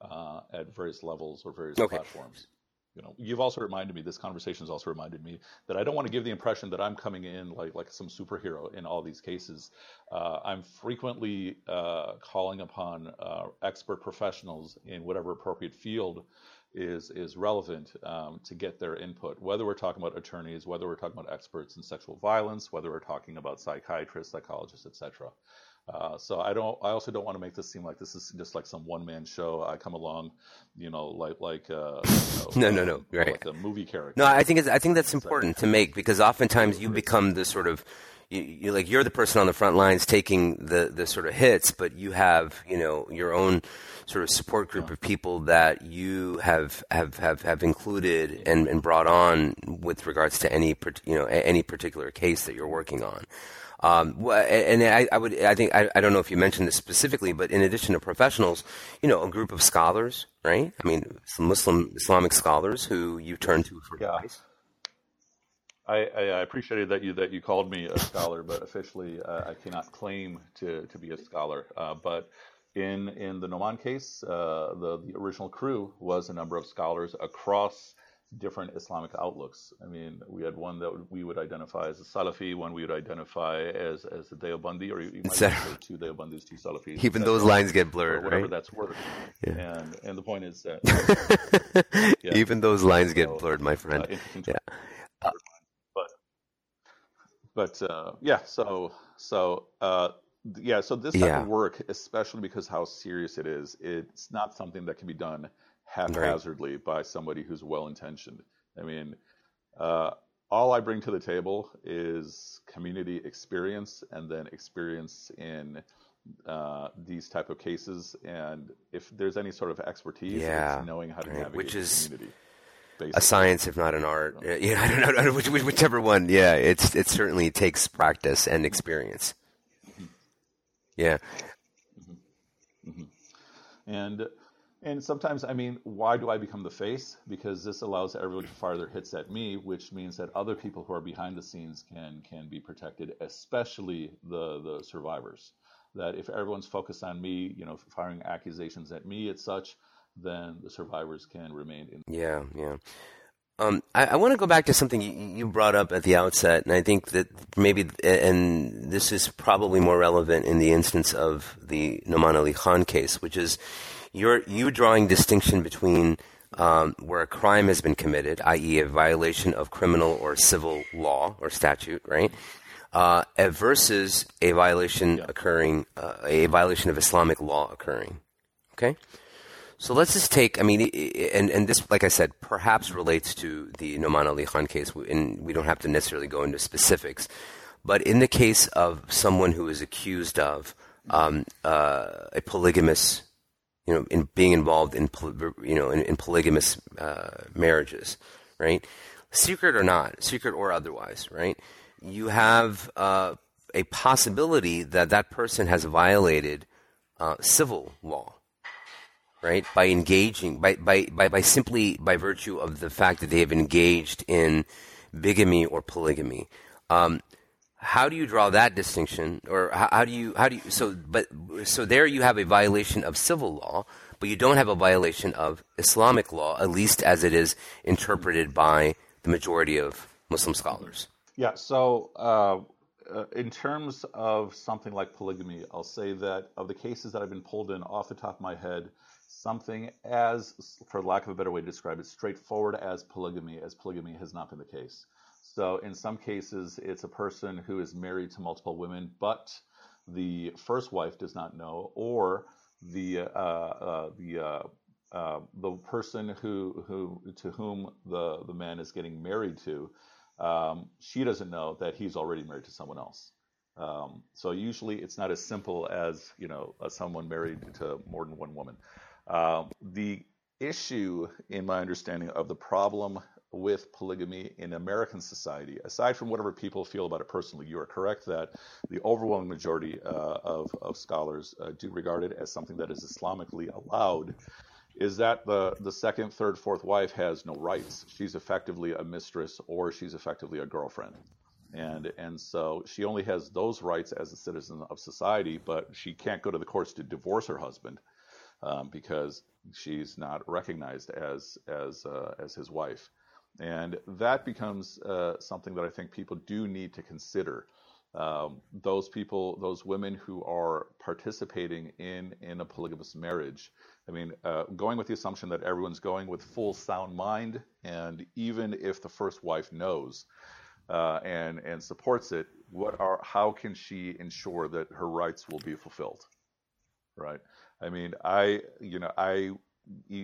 uh, at various levels or various Okay. platforms. You know, you've also reminded me. This conversation has also reminded me that I don't want to give the impression that I'm coming in like like some superhero in all these cases. Uh, I'm frequently uh, calling upon uh, expert professionals in whatever appropriate field is is relevant um, to get their input. Whether we're talking about attorneys, whether we're talking about experts in sexual violence, whether we're talking about psychiatrists, psychologists, etc. Uh, so I don't. I also don't want to make this seem like this is just like some one man show. I come along, you know, like like uh, you No, <laughs> know, no, no, um, right. like a movie character. No, I think it's, I think that's important to make because oftentimes you become the sort of you, you like you're the person on the front lines taking the the sort of hits, but you have you know your own sort of support group of people that you have have have, have included and, and brought on with regards to any you know any particular case that you're working on. Um, and I, I would, I think, I, I don't know if you mentioned this specifically, but in addition to professionals, you know, a group of scholars, right? I mean, some Muslim Islamic scholars who you turn to for Yeah. advice. I, I appreciated that you that you called me a scholar, but officially uh, I cannot claim to, to be a scholar. Uh, but in in the Nouman case, uh, the the original crew was a number of scholars across different Islamic outlooks. I mean, we had one that we would identify as a Salafi, one we would identify as as a Deobandi, or you, might even say two Deobandis, two Salafis. Even those lines get blurred, whatever right? that's worth. Yeah. And and the point is that <laughs> yeah. Even those lines get blurred, my uh, friend. interesting Yeah. But uh, yeah so so uh, yeah so this type Yeah. of work especially because how serious it is it's not something that can be done haphazardly by somebody who's well intentioned i mean uh, all i bring to the table is community experience and then experience in uh, these type of cases. And if there's any sort of expertise Yeah, it's knowing how to right, navigate which the is community A science, if not an art. Uh, Yeah, I don't know, <laughs> I don't know which, which- whichever one. Yeah, it's it certainly takes practice and mm-hmm. experience. Mm-hmm. Yeah, mm-hmm. And and sometimes I mean, why do I become the face? Because this allows everyone to fire their hits at me, which means that other people who are behind the scenes can can be protected, especially the the survivors. That if everyone's focused on me, you know, firing accusations at me as such, then the survivors can remain in. yeah, yeah. Um, I, I want to go back to something you, brought up at the outset, and I think that maybe, and this is probably more relevant in the instance of the Nouman Ali Khan case, which is you're you drawing distinction between um, where a crime has been committed, i.e., a violation of criminal or civil law or statute, right? Uh, versus a violation occurring, uh, a violation of Islamic law occurring. Okay. So let's just take, I mean, and, and this, like I said, perhaps relates to the Nouman Ali Khan case, and we don't have to necessarily go into specifics. But in the case of someone who is accused of um, uh, a polygamous, you know, in being involved in, you know, in, in polygamous uh, marriages, right? Secret or not, secret or otherwise, right? You have uh, a possibility that that person has violated uh, civil law right? By engaging, by, by, by, by simply by virtue of the fact that they have engaged in bigamy or polygamy. Um, how do you draw that distinction, or how, how do you how do you so? But so there you have a violation of civil law, but you don't have a violation of Islamic law, at least as it is interpreted by the majority of Muslim scholars. Yeah. So uh, uh, in terms of something like polygamy, I'll say that of the cases that I've been pulled in off the top of my head, something as, for lack of a better way to describe it, straightforward as polygamy, as polygamy has not been the case. So in some cases, it's a person who is married to multiple women, but the first wife does not know, or the uh, uh, the uh, uh the person who who to whom the the man is getting married to um, she doesn't know that he's already married to someone else. Um, so usually it's not as simple as you know someone married to more than one woman. Um, the issue, in my understanding of the problem with polygamy in American society, aside from whatever people feel about it personally, you are correct that the overwhelming majority uh, of, of scholars uh, do regard it as something that is Islamically allowed is that the, the second, third, fourth wife has no rights. She's effectively a mistress or she's effectively a girlfriend. And, and so she only has those rights as a citizen of society, but she can't go to the courts to divorce her husband um, because she's not recognized as, as, uh, as his wife. And that becomes uh, something that I think people do need to consider um, those people, those women who are participating in in a polygamous marriage. I mean, uh, going with the assumption that everyone's going with full sound mind, and even if the first wife knows uh, and and supports it, what are how can she ensure that her rights will be fulfilled? Right. I mean, I you know I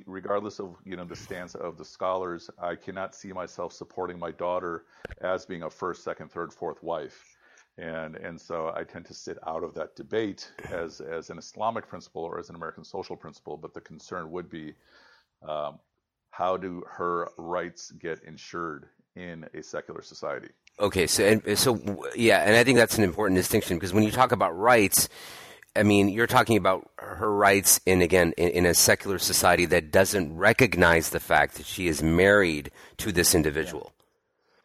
regardless of you know the stance of the scholars, I cannot see myself supporting my daughter as being a first, second, third, fourth wife and and so I tend to sit out of that debate as as an Islamic principle or as an American social principle. But the concern would be um, how do her rights get ensured in a secular society? Okay, so and so yeah, and I think that's an important distinction because when you talk about rights. I mean, you're talking about her rights in again in, in, a secular society that doesn't recognize the fact that she is married to this individual.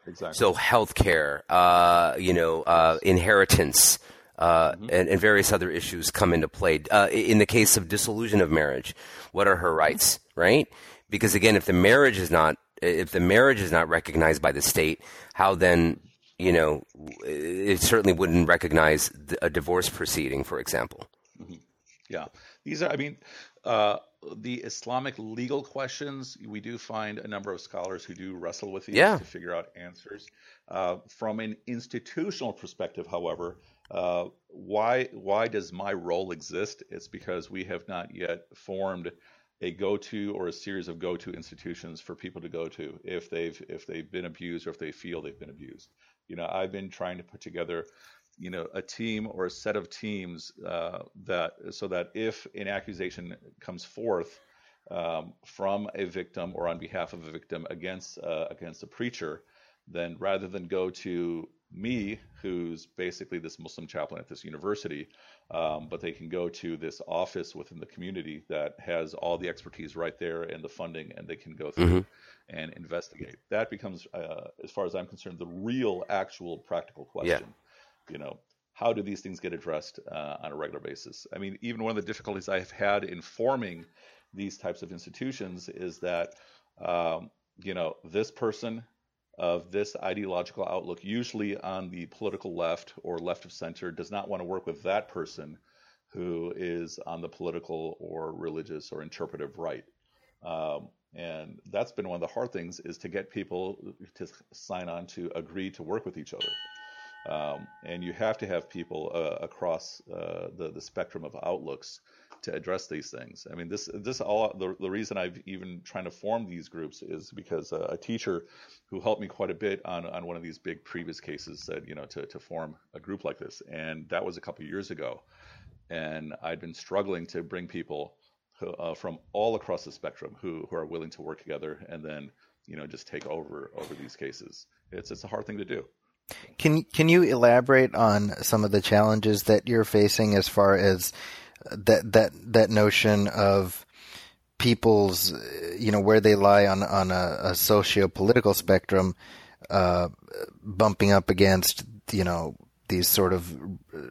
Exactly. So healthcare, uh, you know, uh, inheritance, uh, mm-hmm. and, and, various other issues come into play. Uh, in the case of dissolution of marriage, what are her rights, right? Because again, if the marriage is not if the marriage is not recognized by the state, how then, you know, it certainly wouldn't recognize a divorce proceeding, for example. Mm-hmm. Yeah, these are. I mean, uh, the Islamic legal questions, we do find a number of scholars who do wrestle with these yeah. to figure out answers. Uh, from an institutional perspective, however, uh, why why does my role exist? It's because we have not yet formed a go-to or a series of go-to institutions for people to go to if they've if they've been abused or if they feel they've been abused. You know, I've been trying to put together you know a team or a set of teams uh, that so that if an accusation comes forth um, from a victim or on behalf of a victim against uh, against a preacher, then rather than go to me, who's basically this Muslim chaplain at this university, um, but they can go to this office within the community that has all the expertise right there and the funding, and they can go through mm-hmm. and investigate. That becomes, uh, as far as I'm concerned, the real, actual, practical question. Yeah you know, how do these things get addressed uh, on a regular basis? I mean, even one of the difficulties I've had in forming these types of institutions is that, um, you know, this person of this ideological outlook, usually on the political left or left of center, does not want to work with that person who is on the political or religious or interpretive right. Um, and that's been one of the hard things is to get people to sign on to agree to work with each other. Um, and you have to have people uh, across uh, the, the spectrum of outlooks to address these things. I mean, this this all the, the reason I've even trying to form these groups is because uh, a teacher who helped me quite a bit on, on one of these big previous cases said, you know, to, to form a group like this. And that was a couple years ago. And I'd been struggling to bring people who, uh, from all across the spectrum who, who are willing to work together and then, you know, just take over over these cases. It's it's a hard thing to do. Can can you elaborate on some of the challenges that you're facing as far as that that that notion of people's you know where they lie on on a, a socio political spectrum, uh, bumping up against you know these sort of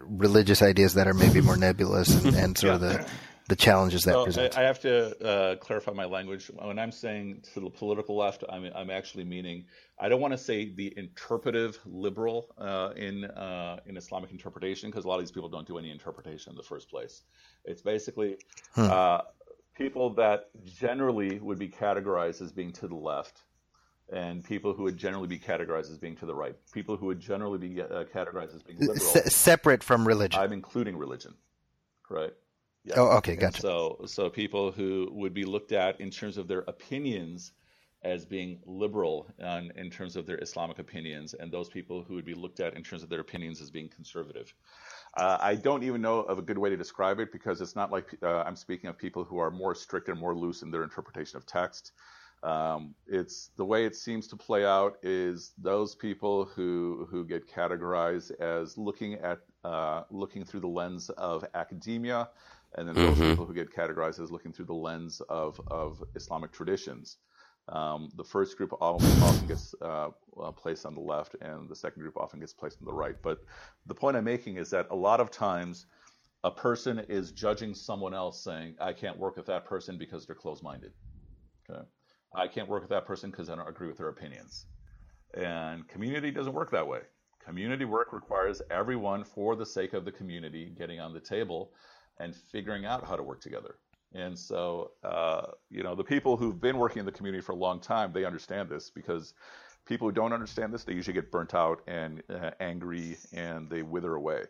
religious ideas that are maybe more nebulous and, and sort yeah. of the <clears throat> the challenges that well, presents. I, I have to uh, clarify my language. When I'm saying to the political left, I'm, I'm actually meaning I don't want to say the interpretive liberal uh, in uh, in Islamic interpretation because a lot of these people don't do any interpretation in the first place. It's basically hmm. Uh, people that generally would be categorized as being to the left and people who would generally be categorized as being to the right, people who would generally be uh, categorized as being liberal, Se- separate from religion. I'm including religion, right? Yeah. Oh, okay, gotcha. So, so people who would be looked at in terms of their opinions as being liberal and in terms of their Islamic opinions, and those people who would be looked at in terms of their opinions as being conservative. Uh, I don't even know of a good way to describe it because it's not like uh, I'm speaking of people who are more strict and more loose in their interpretation of text. Um, it's the way it seems to play out is those people who who get categorized as looking at uh, looking through the lens of academia, and then those mm-hmm. people who get categorized as looking through the lens of of Islamic traditions. Um, the first group often gets uh, placed on the left, and the second group often gets placed on the right. But the point I'm making is that a lot of times a person is judging someone else, saying, "I can't work with that person because they're closed-minded." Okay I can't work with that person because I don't agree with their opinions. And community doesn't work that way. Community work requires everyone, for the sake of the community, getting on the table and figuring out how to work together. And so, uh, you know, the people who've been working in the community for a long time, they understand this because people who don't understand this, they usually get burnt out and uh, angry and they wither away.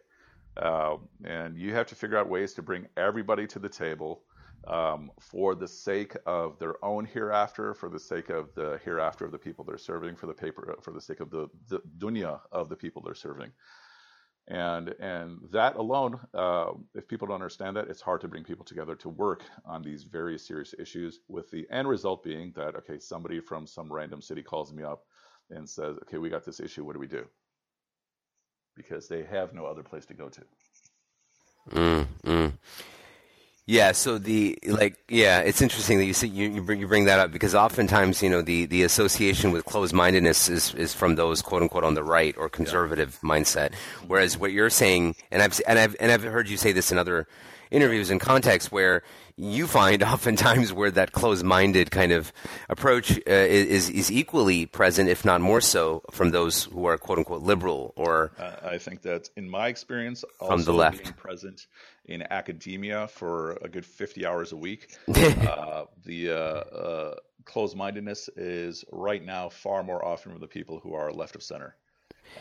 Uh, and you have to figure out ways to bring everybody to the table um, for the sake of their own hereafter, for the sake of the hereafter of the people they're serving, for the paper, for the sake of the, the dunya of the people they're serving. And and that alone, uh, if people don't understand that, it's hard to bring people together to work on these very serious issues. With the end result being that okay, somebody from some random city calls me up and says, okay, we got this issue. What do we do? Because they have no other place to go to. Mm, mm. Yeah, so the like, yeah, it's interesting that you see you, you bring you bring that up because oftentimes you know the the association with closed mindedness is is from those quote unquote on the right or conservative yeah. mindset, whereas what you're saying, and I've and I've and I've heard you say this in other interviews and contexts where you find <laughs> oftentimes where that closed-minded kind of approach uh, is is equally present, if not more so, from those who are quote unquote liberal or. Uh, I think that in my experience, from the left, being present in academia for a good fifty hours a week, <laughs> uh, the uh, uh, closed-mindedness is right now far more often from the people who are left of center.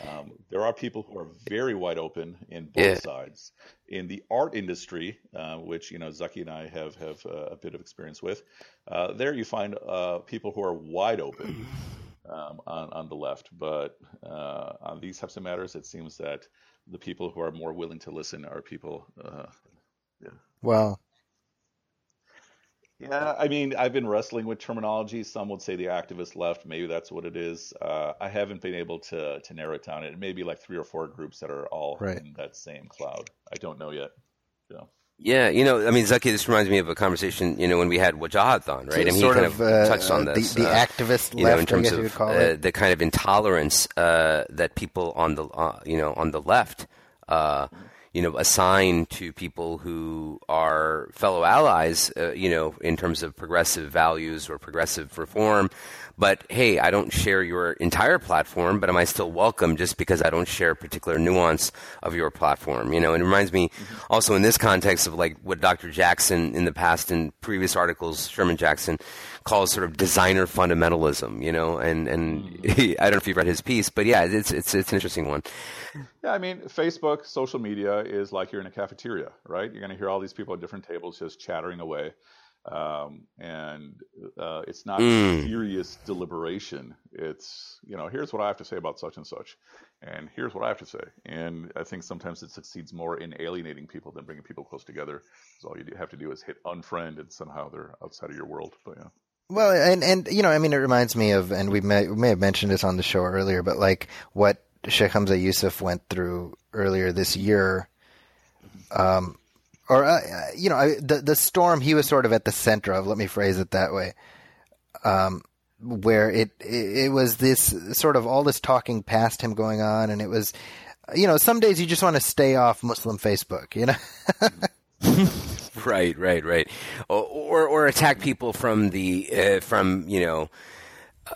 Um, there are people who are very wide open in both yeah. sides. In the art industry, uh, which you know Zaki and I have have uh, a bit of experience with, uh, there you find uh, people who are wide open um, on on the left. But uh, on these types of matters, it seems that the people who are more willing to listen are people. Uh, yeah. Well, yeah, I mean, I've been wrestling with terminology. Some would say the activist left. Maybe that's what it is. Uh, I haven't been able to to narrow it down. It may be like three or four groups that are all right. in that same cloud. I don't know yet. Yeah. Yeah, you know, I mean, Zaki, this reminds me of a conversation, you know, when we had Wajahat on, right? So I mean, sort he kind of, uh, touched on this. The, the uh, activist left, know, in terms of uh, the kind of intolerance uh, that people on the, uh, you know, on the left uh, you know, assign to people who are fellow allies, uh, you know, in terms of progressive values or progressive reform. But hey, I don't share your entire platform, but am I still welcome just because I don't share a particular nuance of your platform? You know, and it reminds me mm-hmm. also in this context of like what Dr. Jackson in the past in previous articles, Sherman Jackson calls sort of designer fundamentalism, you know, and, and he, <laughs> I don't know if you've read his piece, but yeah, it's, it's, it's an interesting one. Yeah, I mean, Facebook, social media is like you're in a cafeteria, right? You're going to hear all these people at different tables just chattering away. Um, and uh, it's not mm. serious deliberation. It's, you know, here's what I have to say about such and such, and here's what I have to say. And I think sometimes it succeeds more in alienating people than bringing people close together. Because all you have to do is hit unfriend, and somehow they're outside of your world. But yeah. Well, and and you know, I mean, it reminds me of, and we may we may have mentioned this on the show earlier, but like what Sheikh Hamza Yusuf went through earlier this year, um, or uh, you know, the the storm he was sort of at the center of. Let me phrase it that way, um, where it, it it was this sort of all this talking past him going on, and it was, you know, some days you just want to stay off Muslim Facebook, you know. <laughs> <laughs> right, right, right. Or, or, or attack people from the uh, from you know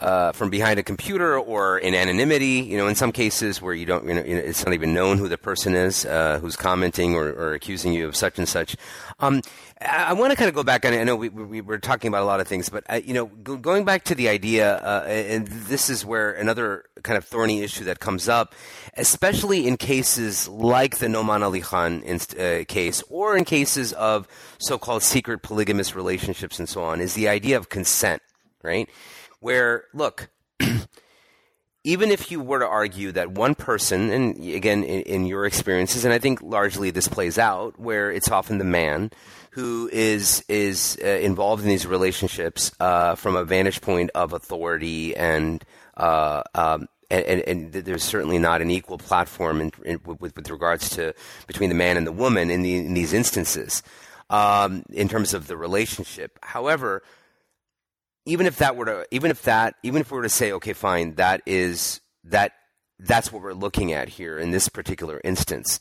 uh, from behind a computer or in anonymity. You know, in some cases where you don't, you know, it's not even known who the person is uh, who's commenting or, or, accusing you of such and such. Um, I, I want to kind of go back. And I know we, we were talking about a lot of things, but uh, you know, go, going back to the idea, uh, and this is where another kind of thorny issue that comes up, especially in cases like the Nouman Ali Khan uh, case, or in cases of so-called secret polygamous relationships and so on, is the idea of consent, right? Where, look, <clears throat> even if you were to argue that one person, and again, in, in, your experiences, and I think largely this plays out, where it's often the man who is is uh, involved in these relationships uh, from a vantage point of authority and. Uh, um, and, and, and, there's certainly not an equal platform in, in, with, with, regards to between the man and the woman in, the, in these instances, um, in terms of the relationship. However, even if that were to even if that even if we were to say okay fine that is that that's what we're looking at here in this particular instance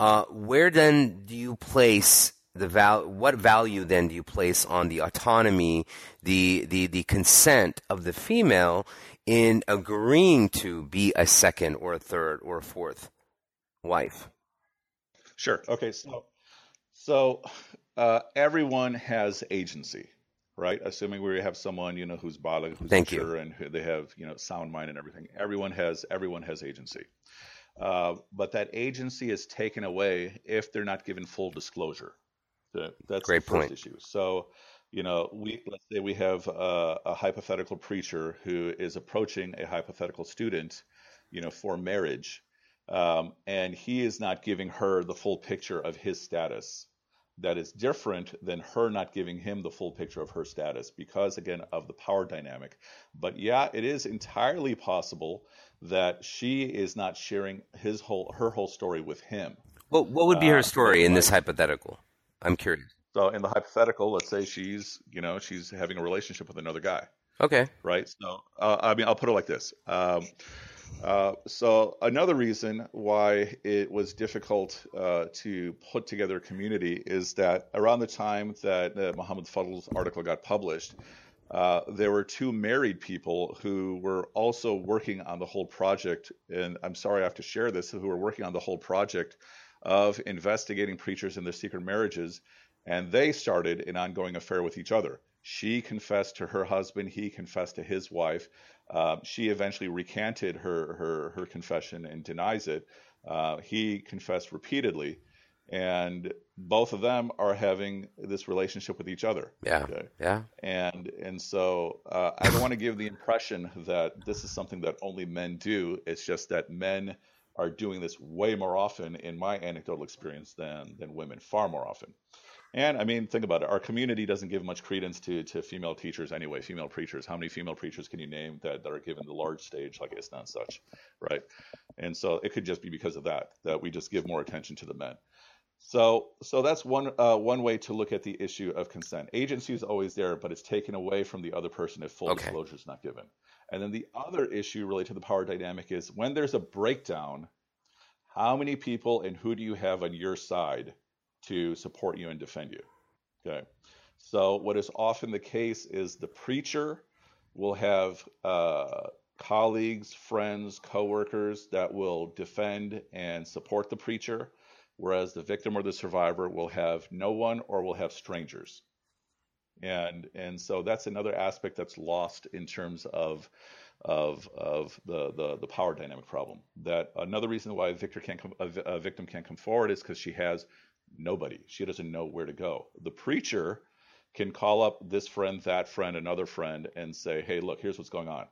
uh, where then do you place the val- what value then do you place on the autonomy the, the the consent of the female in agreeing to be a second or a third or a fourth wife? Sure. Okay. So so uh, everyone has agency right? Assuming we have someone you know who's baligh, who's Thank mature, you. and who they have you know sound mind and everything. Everyone has everyone has agency, uh, but that agency is taken away if they're not given full disclosure. That's Great the first point. issue. So, you know, we let's say we have a, a hypothetical preacher who is approaching a hypothetical student, you know, for marriage, um, and he is not giving her the full picture of his status that is different than her not giving him the full picture of her status because again of the power dynamic. But yeah it is entirely possible that she is not sharing his whole her whole story with him. Well what would be her uh, story uh, in this hypothetical? I'm curious. So in the hypothetical let's say she's you know she's having a relationship with another guy. Okay. Right? So uh, i mean i'll put it like this. Um, uh, so another reason why it was difficult uh, to put together a community is that around the time that uh, Muhammad Fadl's article got published, uh, there were two married people who were also working on the whole project, and I'm sorry I have to share this, who were working on the whole project of investigating preachers and their secret marriages, and they started an ongoing affair with each other. She confessed to her husband, he confessed to his wife. Uh, she eventually recanted her, her, her confession and denies it. Uh, he confessed repeatedly, and both of them are having this relationship with each other. Yeah. Okay? Yeah. And and so uh, I don't want to give the impression that this is something that only men do. It's just that men are doing this way more often in my anecdotal experience than than women, far more often. And I mean, think about it. Our community doesn't give much credence to, to female teachers anyway, female preachers. How many female preachers can you name that, that are given the large stage like ISNA and such, right? And so it could just be because of that, that we just give more attention to the men. So, so that's one uh, one way to look at the issue of consent. Agency is always there, but it's taken away from the other person if full okay. disclosure is not given. And then the other issue related to the power dynamic is when there's a breakdown, how many people and who do you have on your side to support you and defend you. Okay. So, what is often the case is the preacher will have uh, colleagues, friends, coworkers that will defend and support the preacher, whereas the victim or the survivor will have no one or will have strangers. And and so that's another aspect that's lost in terms of of of the, the, the power dynamic problem. That another reason why a come, a victim can't come forward is because she has Nobody. She doesn't know where to go. The preacher can call up this friend, that friend, another friend, and say, hey, look, here's what's going on.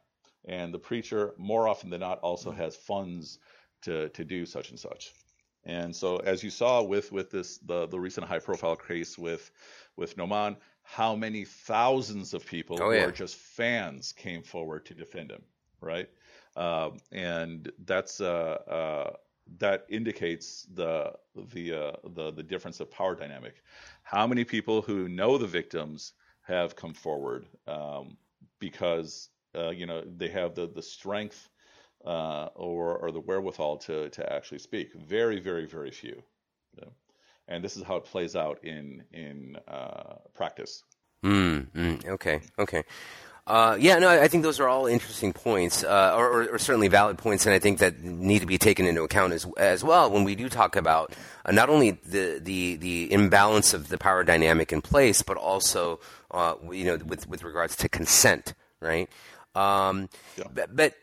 And the preacher, more often than not, also has funds to, to do such and such. And so, as you saw with with this the the recent high profile case with with Nouman, how many thousands of people oh, yeah. who are just fans came forward to defend him, right? Um, and that's uh, uh, that indicates the the uh, the the difference of power dynamic. How many people who know the victims have come forward um, because uh, you know they have the the strength uh, or or the wherewithal to to actually speak? Very very very few. and this is how it plays out in in uh, practice. Mm, mm, okay, okay. Uh, yeah, no, I think those are all interesting points, uh, or, or, or, certainly valid points, and I think that need to be taken into account as as well when we do talk about uh, not only the, the the imbalance of the power dynamic in place, but also uh, you know with with regards to consent, right? Um, yeah. but, but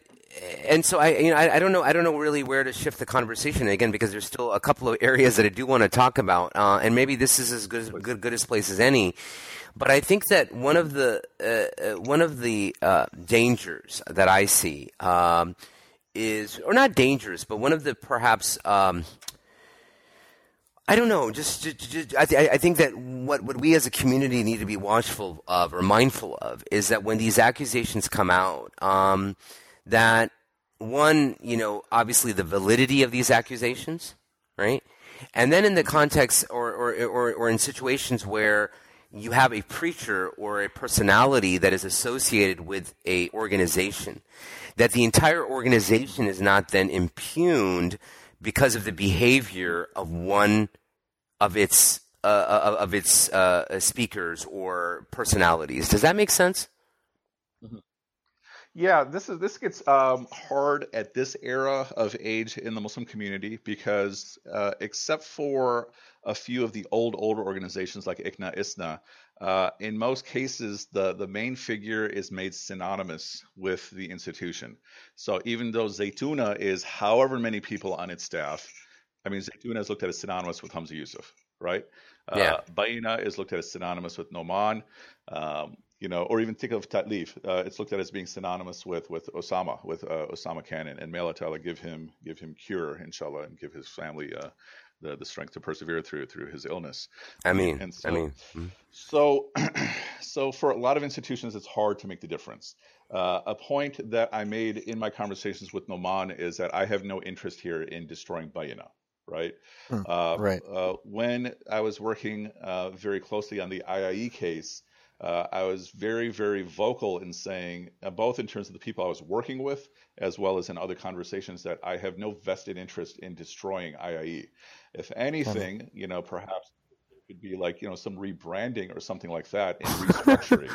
and so I, you know, I, I, don't know, I don't know really where to shift the conversation again because there's still a couple of areas that I do want to talk about, uh, and maybe this is as good as good, good as place as any. But I think that one of the uh, uh, one of the uh, dangers that I see um, is, or not dangers, but one of the perhaps. Um, I don't know. Just, just, just I, th- I, think that what, what we as a community need to be watchful of or mindful of is that when these accusations come out, um, that one, you know, obviously the validity of these accusations, right? And then in the context or, or, or, or in situations where you have a preacher or a personality that is associated with a organization that the entire organization is not then impugned because of the behavior of one of its uh, uh of its uh, speakers or personalities does that make sense. Yeah, this is this gets um, hard at this era of age in the Muslim community because uh, except for a few of the old older organizations like ICNA, ISNA, uh, in most cases the the main figure is made synonymous with the institution. So even though Zaytuna is however many people on its staff, I mean Zaytuna is looked at as synonymous with Hamza Yusuf, right? Yeah. Uh, Bayyinah is looked at as synonymous with Nouman. Um, you know, or even think of Ta'leef. Uh, it's looked at as being synonymous with with Usama, with uh, Usama Canon, and may Allah give him give him cure, inshallah, and give his family uh, the the strength to persevere through through his illness. I mean, and so, I mean, mm-hmm. so <clears throat> so for a lot of institutions, it's hard to make the difference. Uh, a point that I made in my conversations with Nouman is that I have no interest here in destroying Bayyinah right? Mm, uh, right. Uh, when I was working uh, very closely on the IIE case, uh, I was very, very vocal in saying, uh, both in terms of the people I was working with, as well as in other conversations, that I have no vested interest in destroying IIE. If anything, you know, perhaps it could be like, you know, some rebranding or something like that and <laughs> restructuring.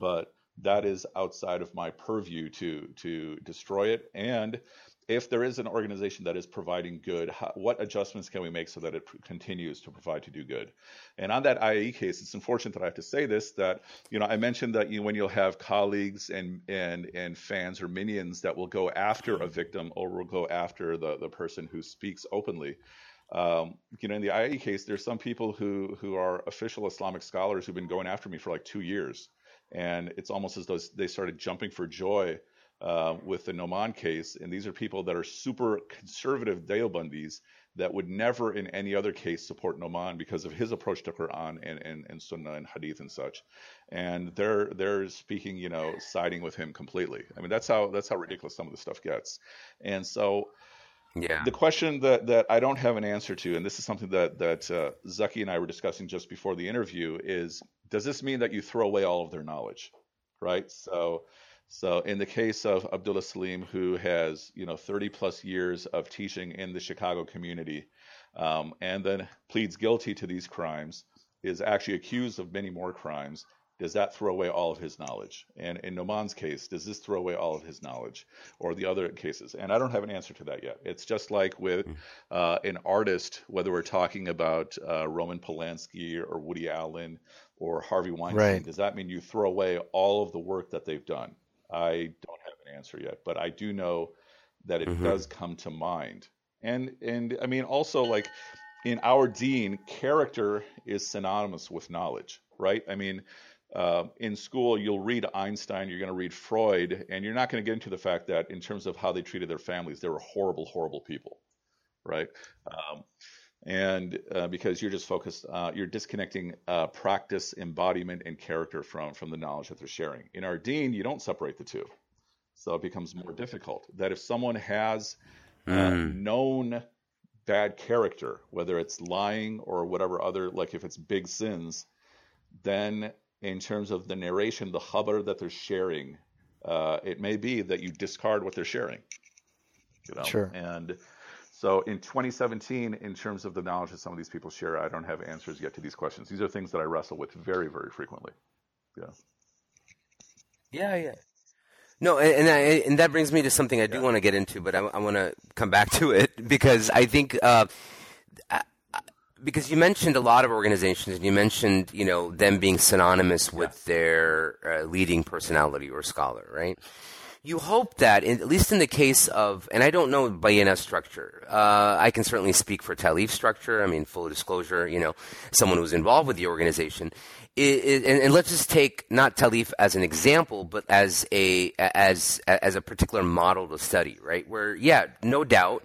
but that is outside of my purview to to destroy it. And if there is an organization that is providing good, how, what adjustments can we make so that it pr- continues to provide to do good? And on that IIE case, it's unfortunate that I have to say this that you know I mentioned that you when you'll have colleagues and and and fans or minions that will go after a victim or will go after the the person who speaks openly. Um, you know, in the IIE case, there's some people who who are official Islamic scholars who've been going after me for like two years, and it's almost as though they started jumping for joy uh, with the Nouman case, and these are people that are super conservative Deobandis that would never in any other case support Nouman because of his approach to Quran and, and, and Sunnah and Hadith and such. And they're they're speaking, you know, siding with him completely. I mean, that's how that's how ridiculous some of the stuff gets. And so yeah. The question that, that I don't have an answer to, and this is something that that uh, Zaki and I were discussing just before the interview, is does this mean that you throw away all of their knowledge, right? So so in the case of Abdullah Saleem, who has you know 30 plus years of teaching in the Chicago community, um, and then pleads guilty to these crimes, is actually accused of many more crimes. Does that throw away all of his knowledge? And in Nouman's case, does this throw away all of his knowledge, or the other cases? And I don't have an answer to that yet. It's just like with hmm. uh, an artist, whether we're talking about uh, Roman Polanski or Woody Allen or Harvey Weinstein. Right. Does that mean you throw away all of the work that they've done? I don't have an answer yet, but I do know that it mm-hmm. does come to mind. And and I mean also like in our dean, character is synonymous with knowledge, right? I mean, uh, in school, you'll read Einstein, you're going to read Freud, and you're not going to get into the fact that in terms of how they treated their families, they were horrible, horrible people, right? Um, and uh, because you're just focused, uh, you're disconnecting uh, practice, embodiment, and character from from the knowledge that they're sharing. In our dean you don't separate the two, so it becomes more difficult. That if someone has mm. known bad character, whether it's lying or whatever other, like if it's big sins, then in terms of the narration, the khabar that they're sharing, uh, it may be that you discard what they're sharing. You know? Sure. And So in 2017, in terms of the knowledge that some of these people share, I don't have answers yet to these questions. These are things that I wrestle with very, very frequently. Yeah. Yeah, yeah. No, and and, I, and that brings me to something I do yeah. want to get into, but I, I want to come back to it <laughs> because I think uh, because you mentioned a lot of organizations, and you mentioned you know them being synonymous with yeah. their uh, leading personality or scholar, right? You hope that, in, at least in the case of, and I don't know Bayyinah structure. Uh, I can certainly speak for Ta'leef structure. I mean, full disclosure, you know, someone who's involved with the organization. It, it, and, and, let's just take not Ta'leef as an example, but as a as as a particular model to study, right? Where, yeah, no doubt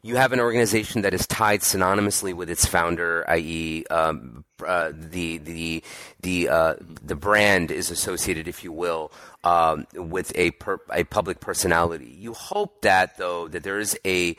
you have an organization that is tied synonymously with its founder, i.e., um, uh, the the the uh, the brand is associated, if you will, um, with a per, a public personality. You hope that though that there is a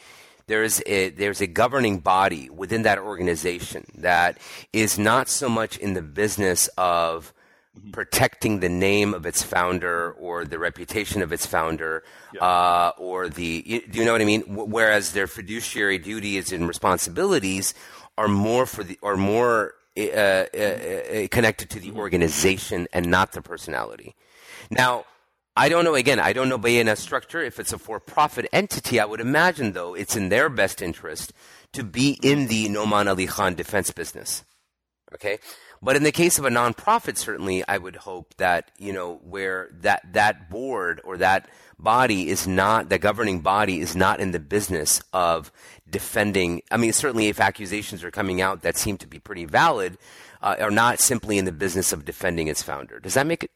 there's a there's a governing body within that organization that is not so much in the business of Mm-hmm. protecting the name of its founder or the reputation of its founder, yeah. uh, or the do you know what I mean? Whereas their fiduciary duties and responsibilities are more for the are more uh, uh, uh, connected to the mm-hmm. organization and not the personality. Now. I don't know. Again, I don't know Bayyinah structure. If it's a for-profit entity, I would imagine, though, it's in their best interest to be in the Nouman Ali Khan defense business. Okay, but in the case of a nonprofit, certainly, I would hope that you know where that that board or that body is not the governing body is not in the business of defending. I mean, certainly, if accusations are coming out that seem to be pretty valid, uh, are not simply in the business of defending its founder. Does that make it?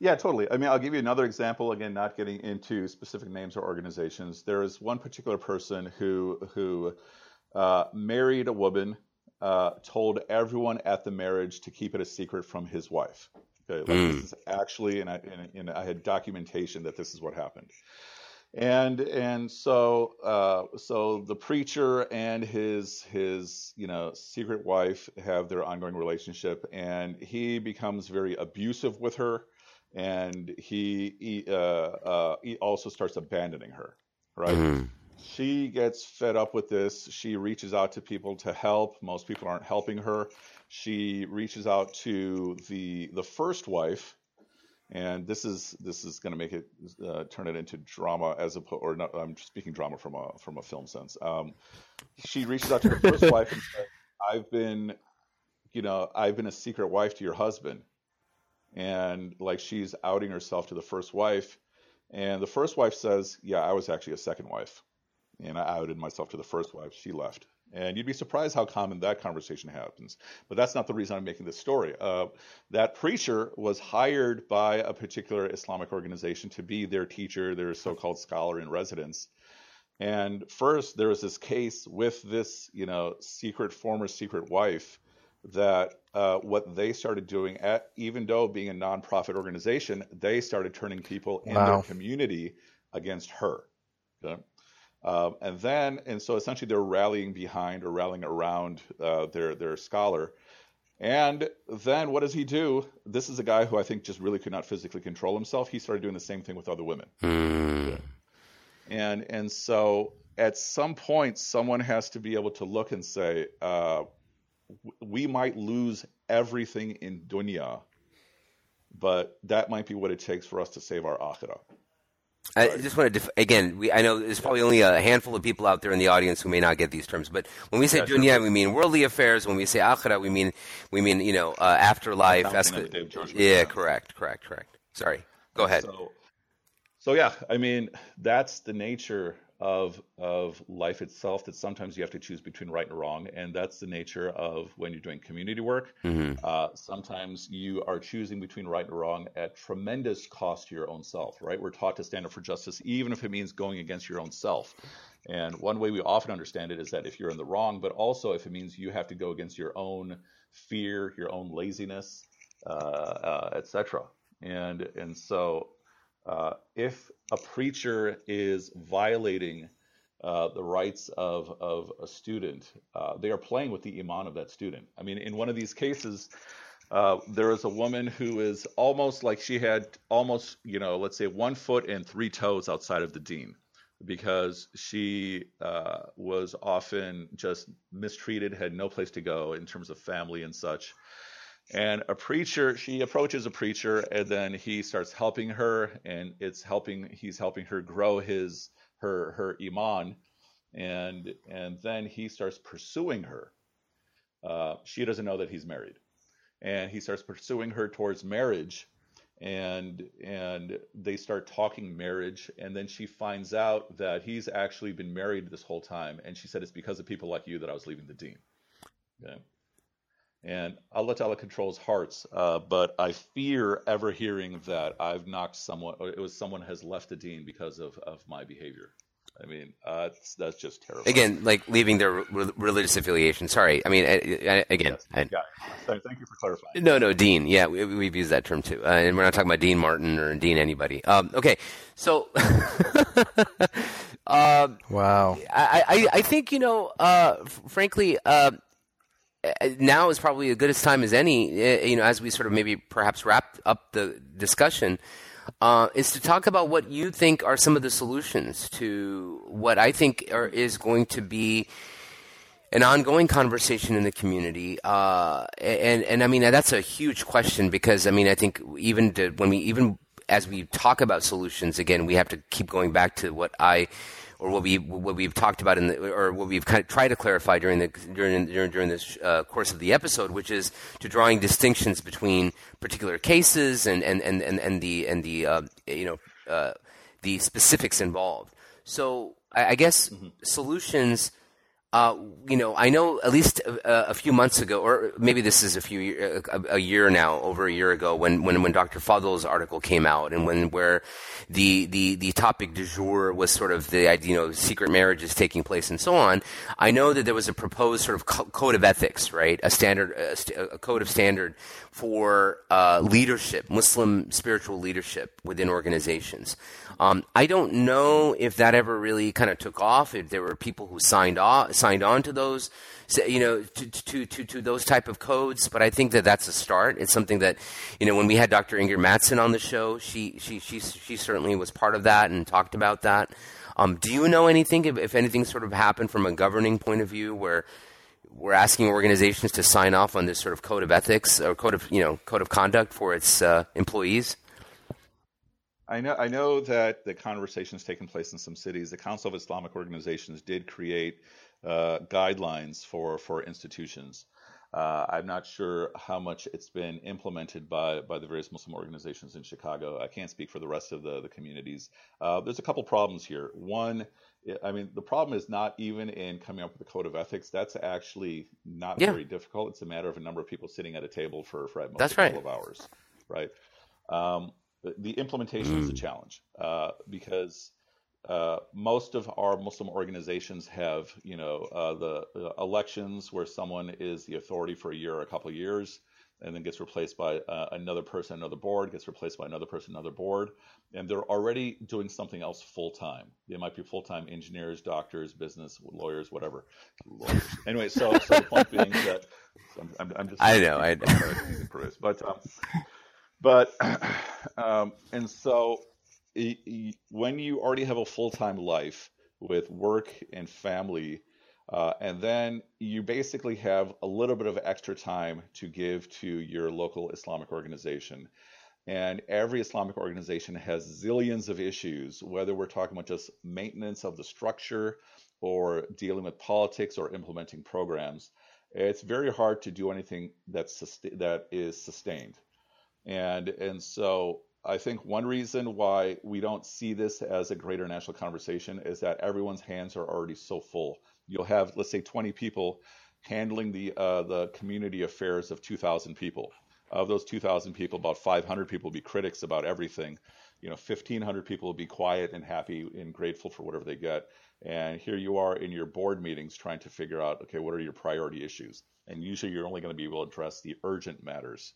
Yeah, totally. I mean, I'll give you another example. Again, not getting into specific names or organizations. There is one particular person who who uh, married a woman uh, told everyone at the marriage to keep it a secret from his wife. Okay, like mm. this is actually, and I, and, and I had documentation that this is what happened. And and so uh, so the preacher and his his you know secret wife have their ongoing relationship, and he becomes very abusive with her, and he he, uh, uh he also starts abandoning her, right? Mm she gets fed up with this. She reaches out to people to help. Most people aren't helping her. She reaches out to the the first wife, and this is this is going to make it uh, turn it into drama as a or not. I'm speaking drama from a from a film sense. Um, she reaches out to the first wife and says, "I've been, you know, I've been a secret wife to your husband," and like she's outing herself to the first wife, and the first wife says, "Yeah, I was actually a second wife." and I outed myself to the first wife. She left. And you'd be surprised how common that conversation happens. But that's not the reason I'm making this story. Uh, that preacher was hired by a particular Islamic organization to be their teacher, their so called scholar in residence. And first, there was this case with this, you know, secret, former secret wife that uh, what they started doing, at, even though being a nonprofit organization, they started turning people in wow. their community against her. Okay? Um, and then, and so essentially they're rallying behind or rallying around uh, their their scholar. And then what does he do? This is a guy who I think just really could not physically control himself. He started doing the same thing with other women. Mm. And and so at some point, someone has to be able to look and say, uh, we might lose everything in dunya, but that might be what it takes for us to save our akhirah. I just want to def- again. We, I know there's probably only a handful of people out there in the audience who may not get these terms, but when we say yeah, dunya, sure. we mean worldly affairs. When we say akhirah, we mean we mean you know uh, afterlife. Esca- yeah, correct, correct, correct. Sorry, go ahead. So, so yeah, I mean that's the nature of of life itself that sometimes you have to choose between right and wrong, and that's the nature of when you're doing community work. Mm-hmm. Uh, sometimes you are choosing between right and wrong at tremendous cost to your own self. Right? We're taught to stand up for justice, even if it means going against your own self. And one way we often understand it is that if you're in the wrong, but also if it means you have to go against your own fear, your own laziness, uh, uh, etc. And and so uh, if a preacher is violating uh, the rights of, of a student, uh, they are playing with the iman of that student. I mean, in one of these cases, uh, there is a woman who is almost like she had almost, you know, let's say one foot and three toes outside of the dean because she uh, was often just mistreated, had no place to go in terms of family and such. And a preacher, she approaches a preacher, and then he starts helping her, and it's helping. He's helping her grow his her her iman, and and then he starts pursuing her. Uh, she doesn't know that he's married, and he starts pursuing her towards marriage and and they start talking marriage and then she finds out that he's actually been married this whole time and she said it's because of people like you that I was leaving the dean. okay and Allah Ta'ala controls hearts uh, but I fear ever hearing that I've knocked someone or it was someone has left the deen because of, of my behavior I mean, uh, that's, that's just terrible. Again, like leaving their re- religious affiliation. Sorry, I mean, I, I, again, yes, I, thank you for clarifying. No, no, Dean. Yeah, we, have used that term too, uh, and we're not talking about Dean Martin or Dean anybody. Um, okay, so. <laughs> um, wow. I, I, I think you know, uh, frankly, uh, now is probably as good a time as any. Uh, you know, as we sort of maybe perhaps wrap up the discussion uh, is to talk about what you think are some of the solutions to what I think are, is going to be an ongoing conversation in the community. Uh, and, and I mean, that's a huge question because I mean, I think even to, when we, even as we talk about solutions, again, we have to keep going back to what I, or what we what we've talked about in the, or what we've kind of tried to clarify during the during during, during this uh, course of the episode, which is to drawing distinctions between particular cases and and and and, and the and the uh, you know uh, the specifics involved. So I, I guess mm-hmm. solutions uh, you know, I know at least a, a, few months ago, or maybe this is a few a, a, year now, over a year ago, when when when Dr. Fadl's article came out, and when where the the the topic du jour was sort of the you know secret marriages taking place and so on. I know that there was a proposed sort of code of ethics, right? A standard, a, a code of standard for uh, leadership, Muslim spiritual leadership within organizations. Um, I don't know if that ever really kind of took off. If there were people who signed off, signed on to those, you know, to, to, to, to those type of codes. But I think that that's a start. It's something that, you know, when we had Dr. Ingrid Mattson on the show, she she she she certainly was part of that and talked about that. Um, do you know anything if, if anything sort of happened from a governing point of view where we're asking organizations to sign off on this sort of code of ethics or code of you know code of conduct for its uh, employees? I know, I know that the conversations taken place in some cities. The Council of Islamic Organizations did create uh, guidelines for for institutions. Uh, I'm not sure how much it's been implemented by, by the various Muslim organizations in Chicago. I can't speak for the rest of the, the communities. Uh, there's a couple problems here. One, I mean, the problem is not even in coming up with a code of ethics. That's actually not yeah. very difficult. It's a matter of a number of people sitting at a table for, for at most That's a couple right. of hours, right? Um, the implementation mm. is a mm. challenge uh, because uh, most of our Muslim organizations have, you know, uh, the, the, elections where someone is the authority for a year or a couple of years, and then gets replaced by uh, another person, another board, gets replaced by another person, another board, and they're already doing something else full time. They might be full time engineers, doctors, business lawyers, whatever. Lawyers. <laughs> anyway, so, so the point being that I'm, I'm, I'm just I know I know, but um, but <clears throat> um, and so when you already have a full time life with work and family, uh, and then you basically have a little bit of extra time to give to your local Islamic organization. And every Islamic organization has zillions of issues, whether we're talking about just maintenance of the structure or dealing with politics or implementing programs. It's very hard to do anything that's that is sustained. And and so I think one reason why we don't see this as a greater national conversation is that everyone's hands are already so full. You'll have let's say 20 people handling the uh, the community affairs of 2,000 people. Of those 2,000 people, about 500 people will be critics about everything. You know, 1,500 people will be quiet and happy and grateful for whatever they get. And here you are in your board meetings trying to figure out, okay, what are your priority issues? And usually you're only going to be able to address the urgent matters.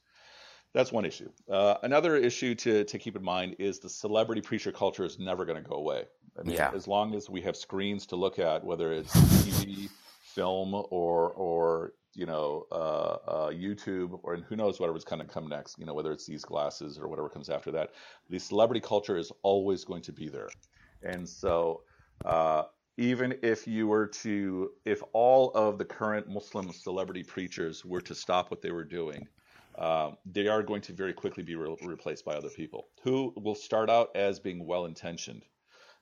That's one issue. Uh, another issue to, to keep in mind is the celebrity preacher culture is never going to go away. I mean, yeah. as long as we have screens to look at, whether it's TV, film, or or you know uh, uh, YouTube, or and who knows whatever's going to come next. You know, whether it's these glasses or whatever comes after that. The celebrity culture is always going to be there, and so Uh, even if you were to, if all of the current Muslim celebrity preachers were to stop what they were doing, um, they are going to very quickly be re- replaced by other people who will start out as being well intentioned.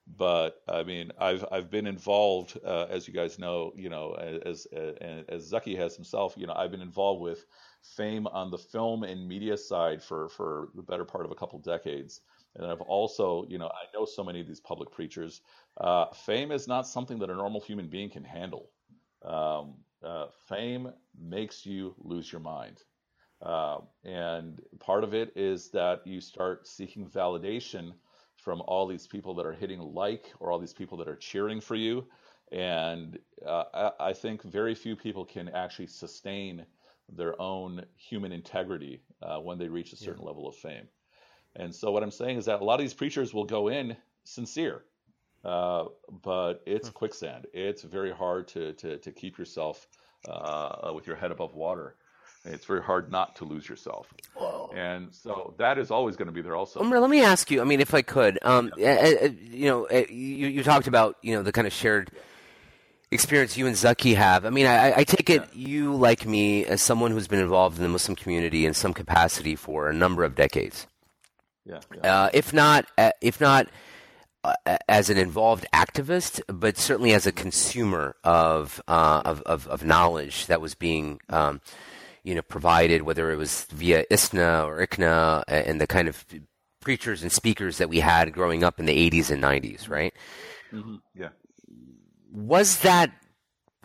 But I mean, I've I've been involved, uh, as you guys know, you know, as, as as Zaki has himself, you know, I've been involved with fame on the film and media side for for the better part of a couple decades. And I've also, you know, I know so many of these public preachers. Uh, fame is not something that a normal human being can handle. Um, uh, fame makes you lose your mind. Uh, and part of it is that you start seeking validation from all these people that are hitting like or all these people that are cheering for you. And uh, I, I think very few people can actually sustain their own human integrity uh, when they reach a certain yeah. level of fame. And so what I'm saying is that a lot of these preachers will go in sincere, uh, but it's hmm. quicksand. It's very hard to to, to keep yourself uh, with your head above water. It's very hard not to lose yourself. Whoa. And so that is always going to be there also. Omer, let me ask you, I mean, if I could, um, yeah. uh, you know, uh, you, you talked about, you know, the kind of shared experience you and Zaki have. I mean, I, I take it yeah. you, like me, as someone who's been involved in the Muslim community in some capacity for a number of decades. Yeah. yeah. Uh, if not, uh, if not uh, as an involved activist, but certainly as a consumer of uh, of, of, of knowledge that was being. Um, you know, provided whether it was via ISNA or ICNA and the kind of preachers and speakers that we had growing up in the 80s and 90s, right? Mm-hmm. Yeah. Was that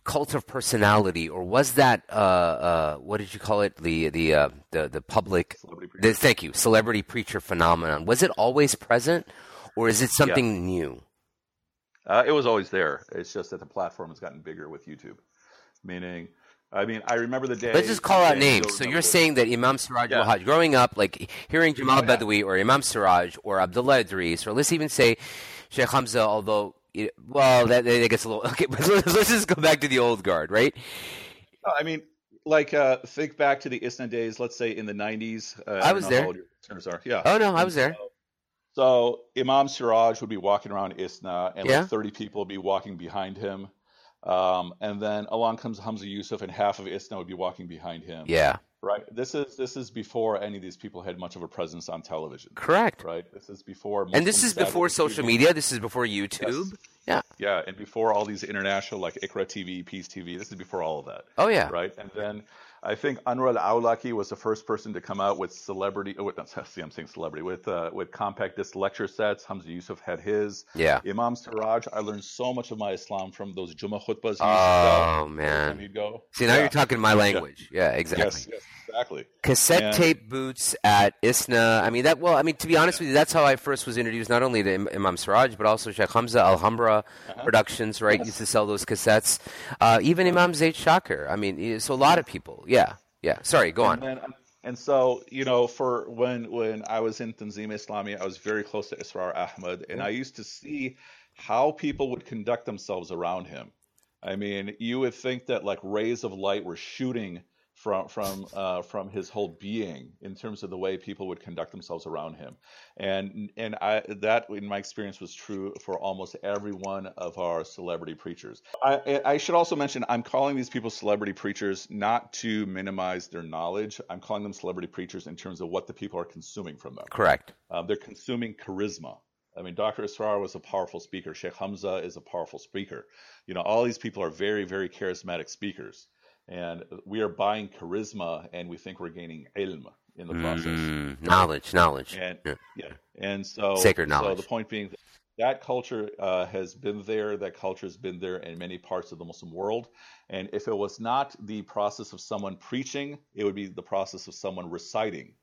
cult of personality, or was that uh, uh, what did you call it? The the uh, the the public. The, thank you, celebrity preacher phenomenon. Was it always present, or is it something yeah. new? Uh, it was always there. It's just that the platform has gotten bigger with YouTube, meaning. I mean, I remember the day. Let's just call out names. So you're saying that Imam Siraj yeah. Growing up, like hearing Jamal yeah. Badawi or Imam Siraj or Abdullah Idris, or let's even say Sheikh Hamza, although well, that, that gets a little <laughs> okay. But let's, just go back to the old guard, right? I mean, like uh, think back to the ISNA days. Let's say in the '90s. Uh, I was there. Are. Yeah. Oh no, I was there. So, so Imam Siraj would be walking around ISNA, and yeah. like 30 people would be walking behind him. Um, and then along comes Hamza Yusuf, and half of ISNA would be walking behind him. Yeah. Right. This is this is before any of these people had much of a presence on television. Correct. Right. This is before. and this is before social media. This is before YouTube. Yes. Yeah. Yeah, and before all these international like Iqra TV, Peace TV. This is before all of that. Oh yeah. Right. And then I think Anwar al-Awlaki was the first person to come out with celebrity. Oh, not, <laughs> see, I'm saying celebrity with uh, with compact disc lecture sets. Hamza Yusuf had his. Yeah. Imam Siraj. I learned so much of my Islam from those Jummah khutbas. Oh man. Go. See, now yeah. you're talking my language. Yeah, yeah exactly. Yes, yes, exactly. Cassette and, tape boots at ISNA. I mean that. Well, I mean to be honest with you, that's how I first was introduced not only to Imam Siraj but also Sheikh Hamza Alhambra uh-huh. Productions. Right, yes. used to sell those cassettes. Uh, even Imam Zaid Shakir. I mean, so a lot of people. Yeah. Yeah. Sorry. Go and on. Then, and so, you know, for when when I was in Tanzim Islami, I was very close to Israr Ahmad, and I used to see how people would conduct themselves around him. I mean, you would think that like rays of light were shooting from from uh, from his whole being in terms of the way people would conduct themselves around him, and and I that in my experience was true for almost every one of our celebrity preachers. I, I should also mention I'm calling these people celebrity preachers not to minimize their knowledge. I'm calling them celebrity preachers in terms of what the people are consuming from them. Correct. Um, they're consuming charisma. I mean, Dr. Israr was a powerful speaker. Sheikh Hamza is a powerful speaker. You know, all these people are very, very charismatic speakers and we are buying charisma and we think we're gaining ilm in the process. Mm, knowledge knowledge. And yeah. yeah. and so sacred knowledge so the point being that culture uh, has been there that culture has been there in many parts of the muslim world. And if it was not the process of someone preaching it would be the process of someone reciting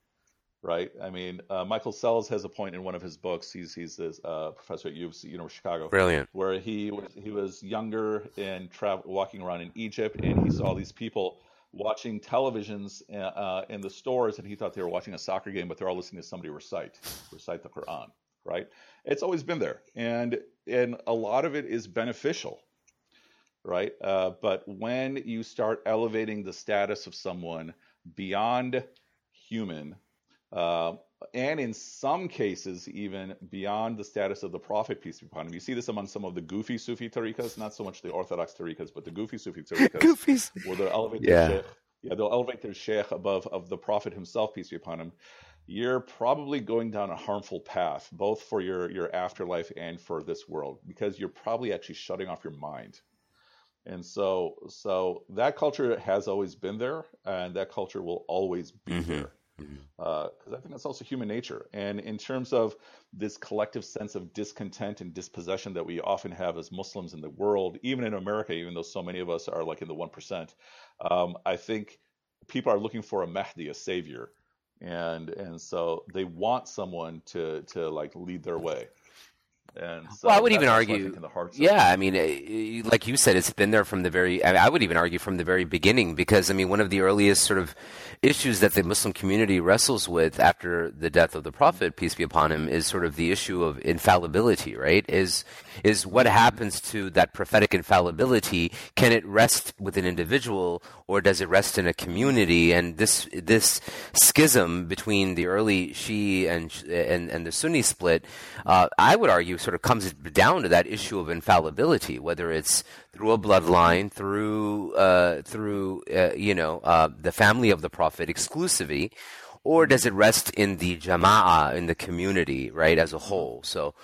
right? I mean, uh, Michael Sells has a point in one of his books. He's he's a uh, professor at University of Chicago. Brilliant. Where he was he was younger and travel walking around in Egypt, and he saw these people watching televisions uh, uh, in the stores, and he thought they were watching a soccer game, but they're all listening to somebody recite recite the Quran. Right? It's always been there, and and a lot of it is beneficial. Right, uh, but when you start elevating the status of someone beyond human uh, and in some cases, even beyond the status of the Prophet, peace be upon him. You see this among some of the goofy Sufi tariqas, not so much the Orthodox tariqas, but the goofy Sufi tariqas, <laughs> Goofies. where they'll elevate Yeah. their sheikh, yeah, they'll elevate their sheikh above of the Prophet himself, peace be upon him. You're probably going down a harmful path, both for your your afterlife and for this world, because you're probably actually shutting off your mind. And so, so that culture has always been there, and that culture will always be Mhm. there. Because I think that's also human nature. And in terms of this collective sense of discontent and dispossession that we often have as Muslims in the world, even in America, even though so many of us are like in the 1%, um, I think people are looking for a Mahdi, a savior. And and so they want someone to to like lead their way. And so Well, I would even I argue- in the hearts of- Yeah, I mean, like you said, it's been there from the very. I, would even argue from the very beginning, because I mean, one of the earliest sort of issues that the Muslim community wrestles with after the death of the Prophet, peace be upon him, is sort of the issue of infallibility. Right? Is is what happens to that prophetic infallibility? Can it rest with an individual, or does it rest in a community? And this this schism between the early Shi'i and and, and the Sunni split, uh, I would argue, sort of comes down to that issue of infallibility, whether it's through a bloodline, through uh, through uh, you know uh, the family of the prophet exclusively, or does it rest in the jama'ah in the community, right, as a whole? So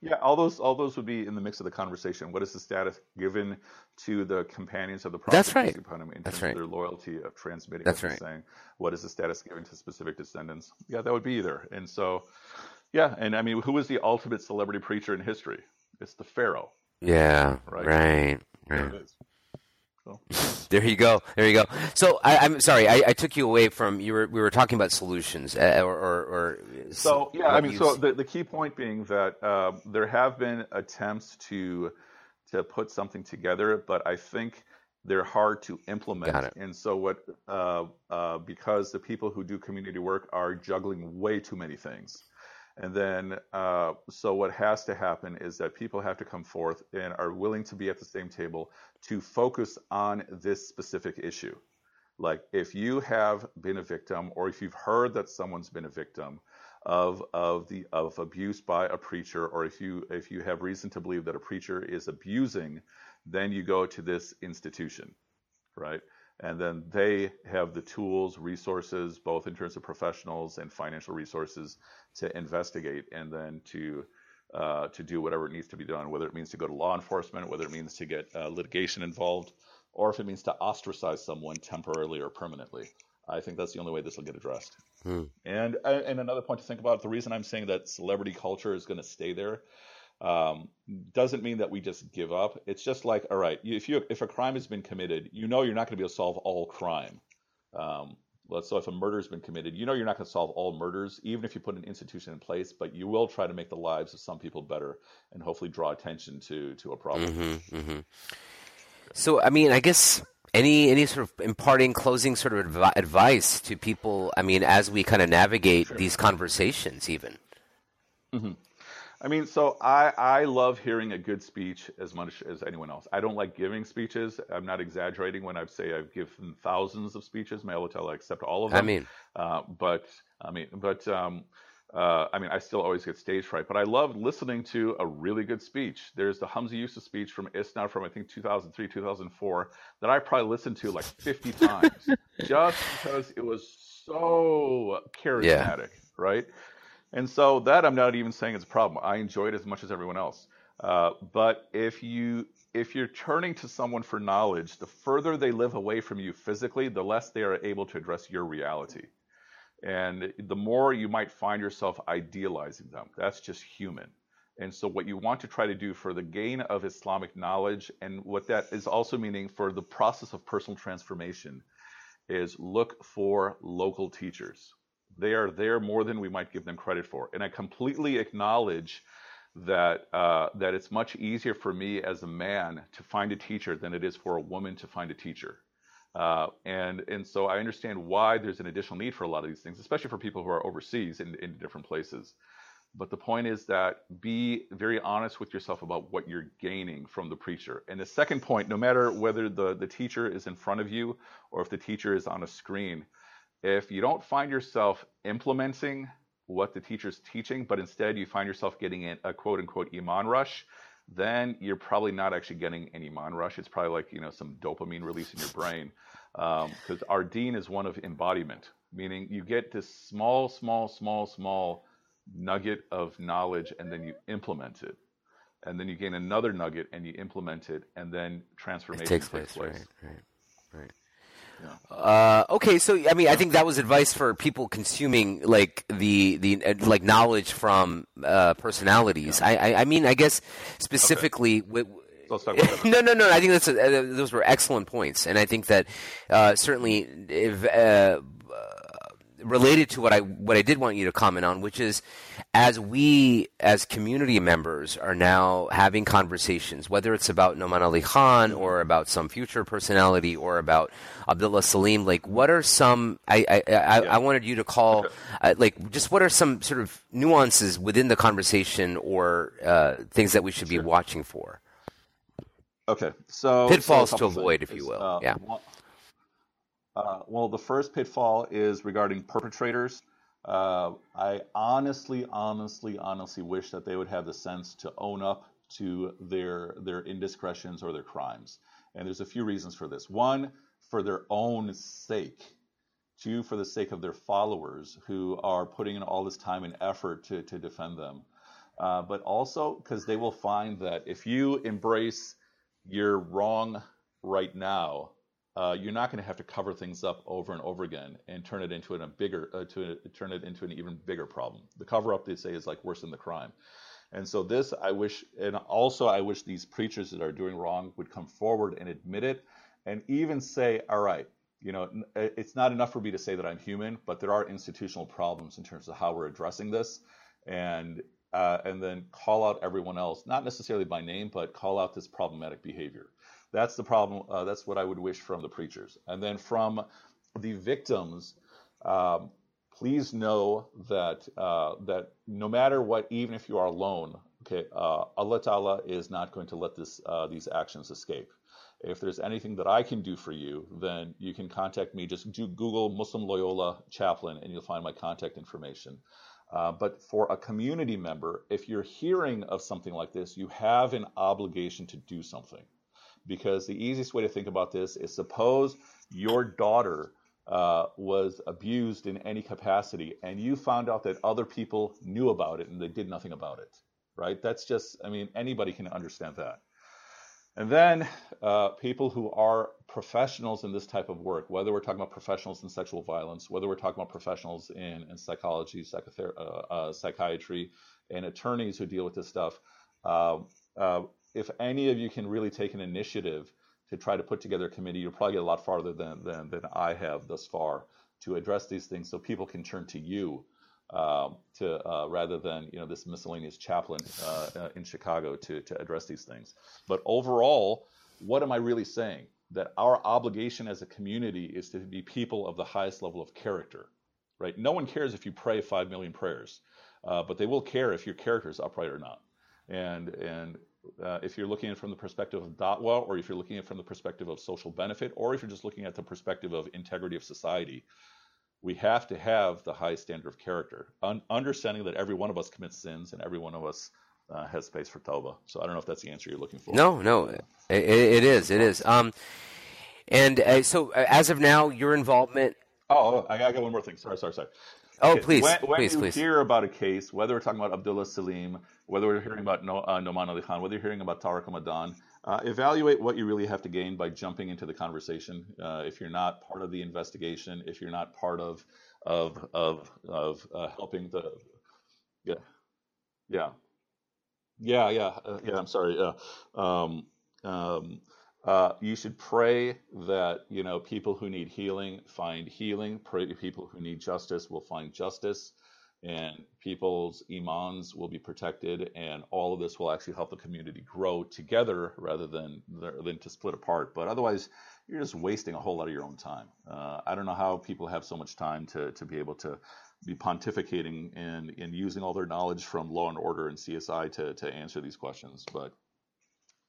Yeah, all those all those would be in the mix of the conversation. What is the status given to the companions of the Prophet? That's right. in That's terms right. of their loyalty of transmitting That's right. saying. What is the status given to specific descendants? Yeah, that would be either. And so, yeah, and I mean, who was the ultimate celebrity preacher in history? It's the Pharaoh. yeah, Right. right, There right. is. So, <laughs> There you go. There you go. So I, I'm sorry, I, I took you away from you were we were talking about solutions uh, or, or, or so yeah, I mean, so the, the key point being that uh, there have been attempts to to put something together, but I think they're hard to implement. And so what uh, uh, because the people who do community work are juggling way too many things. And then, uh, so what has to happen is that people have to come forth and are willing to be at the same table to focus on this specific issue. Like if you have been a victim, or if you've heard that someone's been a victim of of the of abuse by a preacher, or if you if you have reason to believe that a preacher is abusing, then you go to this institution, right? And then they have the tools, resources, both in terms of professionals and financial resources, to investigate and then to uh, to do whatever it needs to be done, whether it means to go to law enforcement, whether it means to get uh, litigation involved, or if it means to ostracize someone temporarily or permanently. I think that's the only way this will get addressed. Hmm. And uh, and another point to think about: the reason I'm saying that celebrity culture is going to stay there um, doesn't mean that we just give up. It's just like, all right, if you if a crime has been committed, you know you're not going to be able to solve all crime. Um, let's so if a murder has been committed, you know you're not going to solve all murders, even if you put an institution in place. But you will try to make the lives of some people better, and hopefully draw attention to to a problem. hmm hmm So, I mean, I guess any any sort of imparting, closing sort of advi- advice to people. I mean, as we kind of navigate these conversations, even. I mean, so I, I love hearing a good speech as much as anyone else. I don't like giving speeches. I'm not exaggerating when I say I've given thousands of speeches. Tell I accept all of them. I mean, Uh, but I mean, but um, uh, I mean, I still always get stage fright. But I love listening to a really good speech. There's the Hamza Yusuf speech from ISNA from I think 2003, 2004 that I probably listened to like 50 times, <laughs> just because it was so charismatic, right? And so that I'm not even saying it's a problem. I enjoy it as much as everyone else. Uh, but if you if you're turning to someone for knowledge, the further they live away from you physically, the less they are able to address your reality. And the more you might find yourself idealizing them. That's just human. And so, what you want to try to do for the gain of Islamic knowledge, and what that is also meaning for the process of personal transformation, is look for local teachers. They are there more than we might give them credit for. And I completely acknowledge that uh, that it's much easier for me as a man to find a teacher than it is for a woman to find a teacher. Uh, and and so I understand why there's an additional need for a lot of these things, especially for people who are overseas in, in different places. But the point is that be very honest with yourself about what you're gaining from the preacher. And the second point, no matter whether the, the teacher is in front of you or if the teacher is on a screen, If you don't find yourself implementing what the teacher's teaching, but instead you find yourself getting a quote unquote iman rush, then you're probably not actually getting an iman rush. It's probably like you know some dopamine release in your brain, because um, our deen is one of embodiment, meaning you get this small, small, small, small nugget of knowledge, and then you implement it, and then you gain another nugget and you implement it, and then transformation it takes, takes place. place. Right, right, right. Uh, okay, so I mean, I think that was advice for people consuming like the the uh, like knowledge from uh, personalities. I, I, I mean, I guess specifically. Okay. With, <laughs> no, no, no. I think that's a, uh, those were excellent points, and I think that uh, certainly if, uh, related to what I what I did want you to comment on, which is as we as community members are now having conversations, whether it's about Nouman Ali Khan or about some future personality or about Abdullah Saleem, like what are some I I, I, yeah. I wanted you to call okay. uh, like just what are some sort of nuances within the conversation or uh, things that we should sure. be watching for? Okay, so pitfalls so to avoid, if you will. Uh, yeah. One, uh, well, the first pitfall is regarding perpetrators. Uh, I honestly, honestly, honestly wish that they would have the sense to own up to their their indiscretions or their crimes. And there's a few reasons for this. One, for their own sake. Two, for the sake of their followers who are putting in all this time and effort to, to defend them. Uh, but also because they will find that if you embrace your wrong right now, uh, you're not going to have to cover things up over and over again and turn it into a bigger uh, to turn it into an even bigger problem. The cover up they say is like worse than the crime. And so this I wish and also I wish these preachers that are doing wrong would come forward and admit it and even say, all right, you know, it's not enough for me to say that I'm human, but there are institutional problems in terms of how we're addressing this and uh, and then call out everyone else, not necessarily by name, but call out this problematic behavior. That's the problem. Uh, that's what I would wish from the preachers. And then from the victims, um, please know that uh, that no matter what, even if you are alone, okay, uh, Allah Ta'ala is not going to let this uh, these actions escape. If there's anything that I can do for you, then you can contact me. Just do Google Muslim Loyola Chaplain, and you'll find my contact information. Uh, but for a community member, if you're hearing of something like this, you have an obligation to do something because the easiest way to think about this is suppose your daughter uh, was abused in any capacity and you found out that other people knew about it and they did nothing about it, right? That's just, I mean, anybody can understand that. And then uh, people who are professionals in this type of work, whether we're talking about professionals in sexual violence, whether we're talking about professionals in, in psychology, uh, uh, psychiatry, and attorneys who deal with this stuff, uh, uh, if any of you can really take an initiative to try to put together a committee, you'll probably get a lot farther than, than, than I have thus far to address these things so people can turn to you um, to uh, rather than you know this miscellaneous chaplain uh, uh, in Chicago to, to address these things. But overall, what am I really saying? That our obligation as a community is to be people of the highest level of character, right? No one cares if you pray five million prayers, uh, but they will care if your character is upright or not. And and uh, if you're looking at it from the perspective of Da'wah, or if you're looking at it from the perspective of social benefit, or if you're just looking at the perspective of integrity of society, we have to have the high standard of character, un- understanding that every one of us commits sins and every one of us uh, has space for tawbah. So I don't know if that's the answer you're looking for. No, no, it, it is, it is. Um, and uh, so uh, as of now, your involvement. Oh, I got one more thing. Sorry, sorry, sorry. Oh, okay. please, when, when please, you please. hear about a case, whether we're talking about Abdullah Saleem, whether we're hearing about no, uh, Nouman Ali Khan, whether you're hearing about Tariq Ramadan, uh, evaluate what you really have to gain by jumping into the conversation. Uh, if you're not part of the investigation, if you're not part of of of of uh, helping the yeah yeah yeah yeah uh, yeah. I'm sorry. Yeah. Um, um, uh, you should pray that you know people who need healing find healing. Pray people who need justice will find justice, and people's imans will be protected, and all of this will actually help the community grow together rather than than to split apart. But otherwise, you're just wasting a whole lot of your own time. Uh, I don't know how people have so much time to to be able to be pontificating and, and using all their knowledge from Law and Order and CSI to to answer these questions, but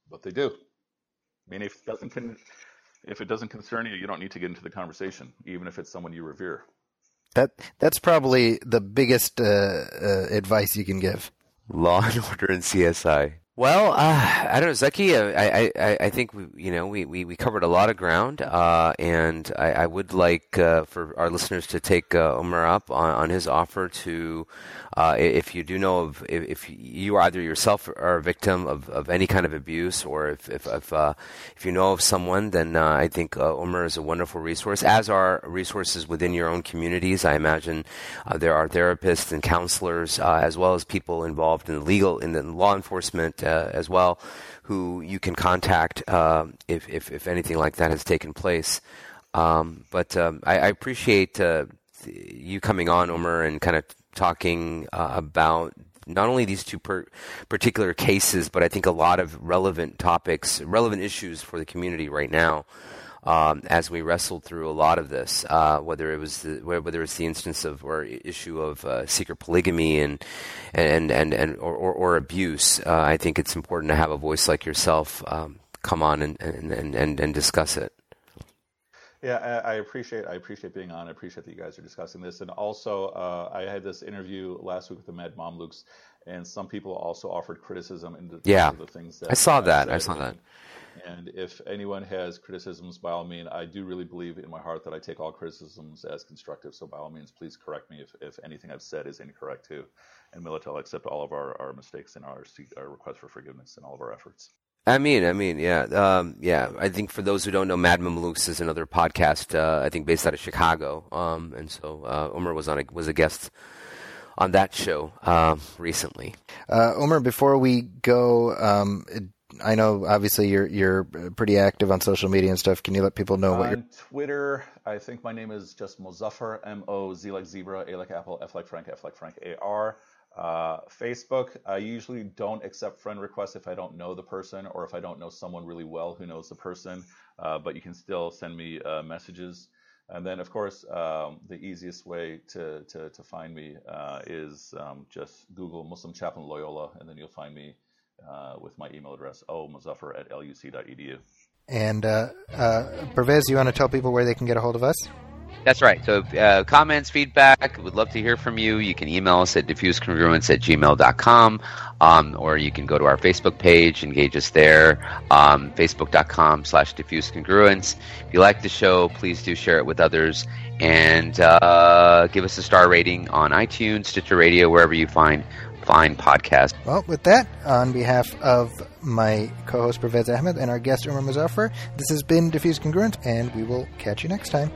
but they do. I mean, if it doesn't con- if it doesn't concern you, you don't need to get into the conversation, even if it's someone you revere. That that's probably the biggest uh, uh, advice you can give. Law and <laughs> Order and CSI. Well, uh, I don't know, Zaki. Uh, I, I, I think we, you know, we, we, we covered a lot of ground, uh, and I, I would like uh, for our listeners to take uh, Omer up on, on his offer to, uh, if you do know of, if, if you either yourself are a victim of, of any kind of abuse, or if if if, if you know of someone, then I think Omer is a wonderful resource. As are resources within your own communities. I imagine there are therapists and counselors, as well as people involved in the legal in the law enforcement as well, who you can contact uh, if, if, if anything like that has taken place. Um, but um, I, I, appreciate uh, you coming on, Omer, and kind of talking uh, about not only these two per- particular cases, but I think a lot of relevant topics, relevant issues for the community right now um, as we wrestled through a lot of this, uh, whether it was the, whether it's the instance of or issue of uh, secret polygamy and and and and or, or, or abuse. Uh, I think it's important to have a voice like yourself um, come on and, and, and, and discuss it. Yeah, I, appreciate I appreciate being on. I appreciate that you guys are discussing this, and also uh, I had this interview last week with the Mad Mamluks, and some people also offered criticism into yeah. the things that I saw that. I saw that. And if anyone has criticisms, by all means, I do really believe in my heart that I take all criticisms as constructive. So by all means, please correct me if, if anything I've said is incorrect too. And Militel accept all of our, our mistakes and our, our request for forgiveness and all of our efforts. I mean, I mean, yeah, um, yeah. I think for those who don't know, Mad Mamluks is another podcast. Uh, I think based out of Chicago, um, and so uh, Omer was on a, was a guest on that show um, recently. Uh, Omer, before we go, um, I know obviously you're you're pretty active on social media and stuff. Can you let people know what on you're? Twitter, I think my name is just Mozaffar, M O Z like zebra, A like apple, F like Frank, F like Frank, A R. Uh, Facebook, I usually don't accept friend requests if I don't know the person or if I don't know someone really well who knows the person. Uh, but you can still send me uh, messages. And then, of course, um, the easiest way to, to, to find me uh, is um, just Google Muslim Chaplain Loyola, and then you'll find me uh, with my email address, omozaffar at luc.edu. And uh, uh, Pervez, you want to tell people where they can get a hold of us? That's right. So, uh, comments, feedback, we'd love to hear from you. You can email us at diffusecongruence at gmail.com, um, or you can go to our Facebook page, engage us there, um, facebook.com slash diffusecongruence. If you like the show, please do share it with others and uh, give us a star rating on iTunes, Stitcher Radio, wherever you find fine podcast. Well, with that, on behalf of my co host Pervez Ahmed and our guest Omer Mozaffar, this has been Diffuse Congruence, and we will catch you next time.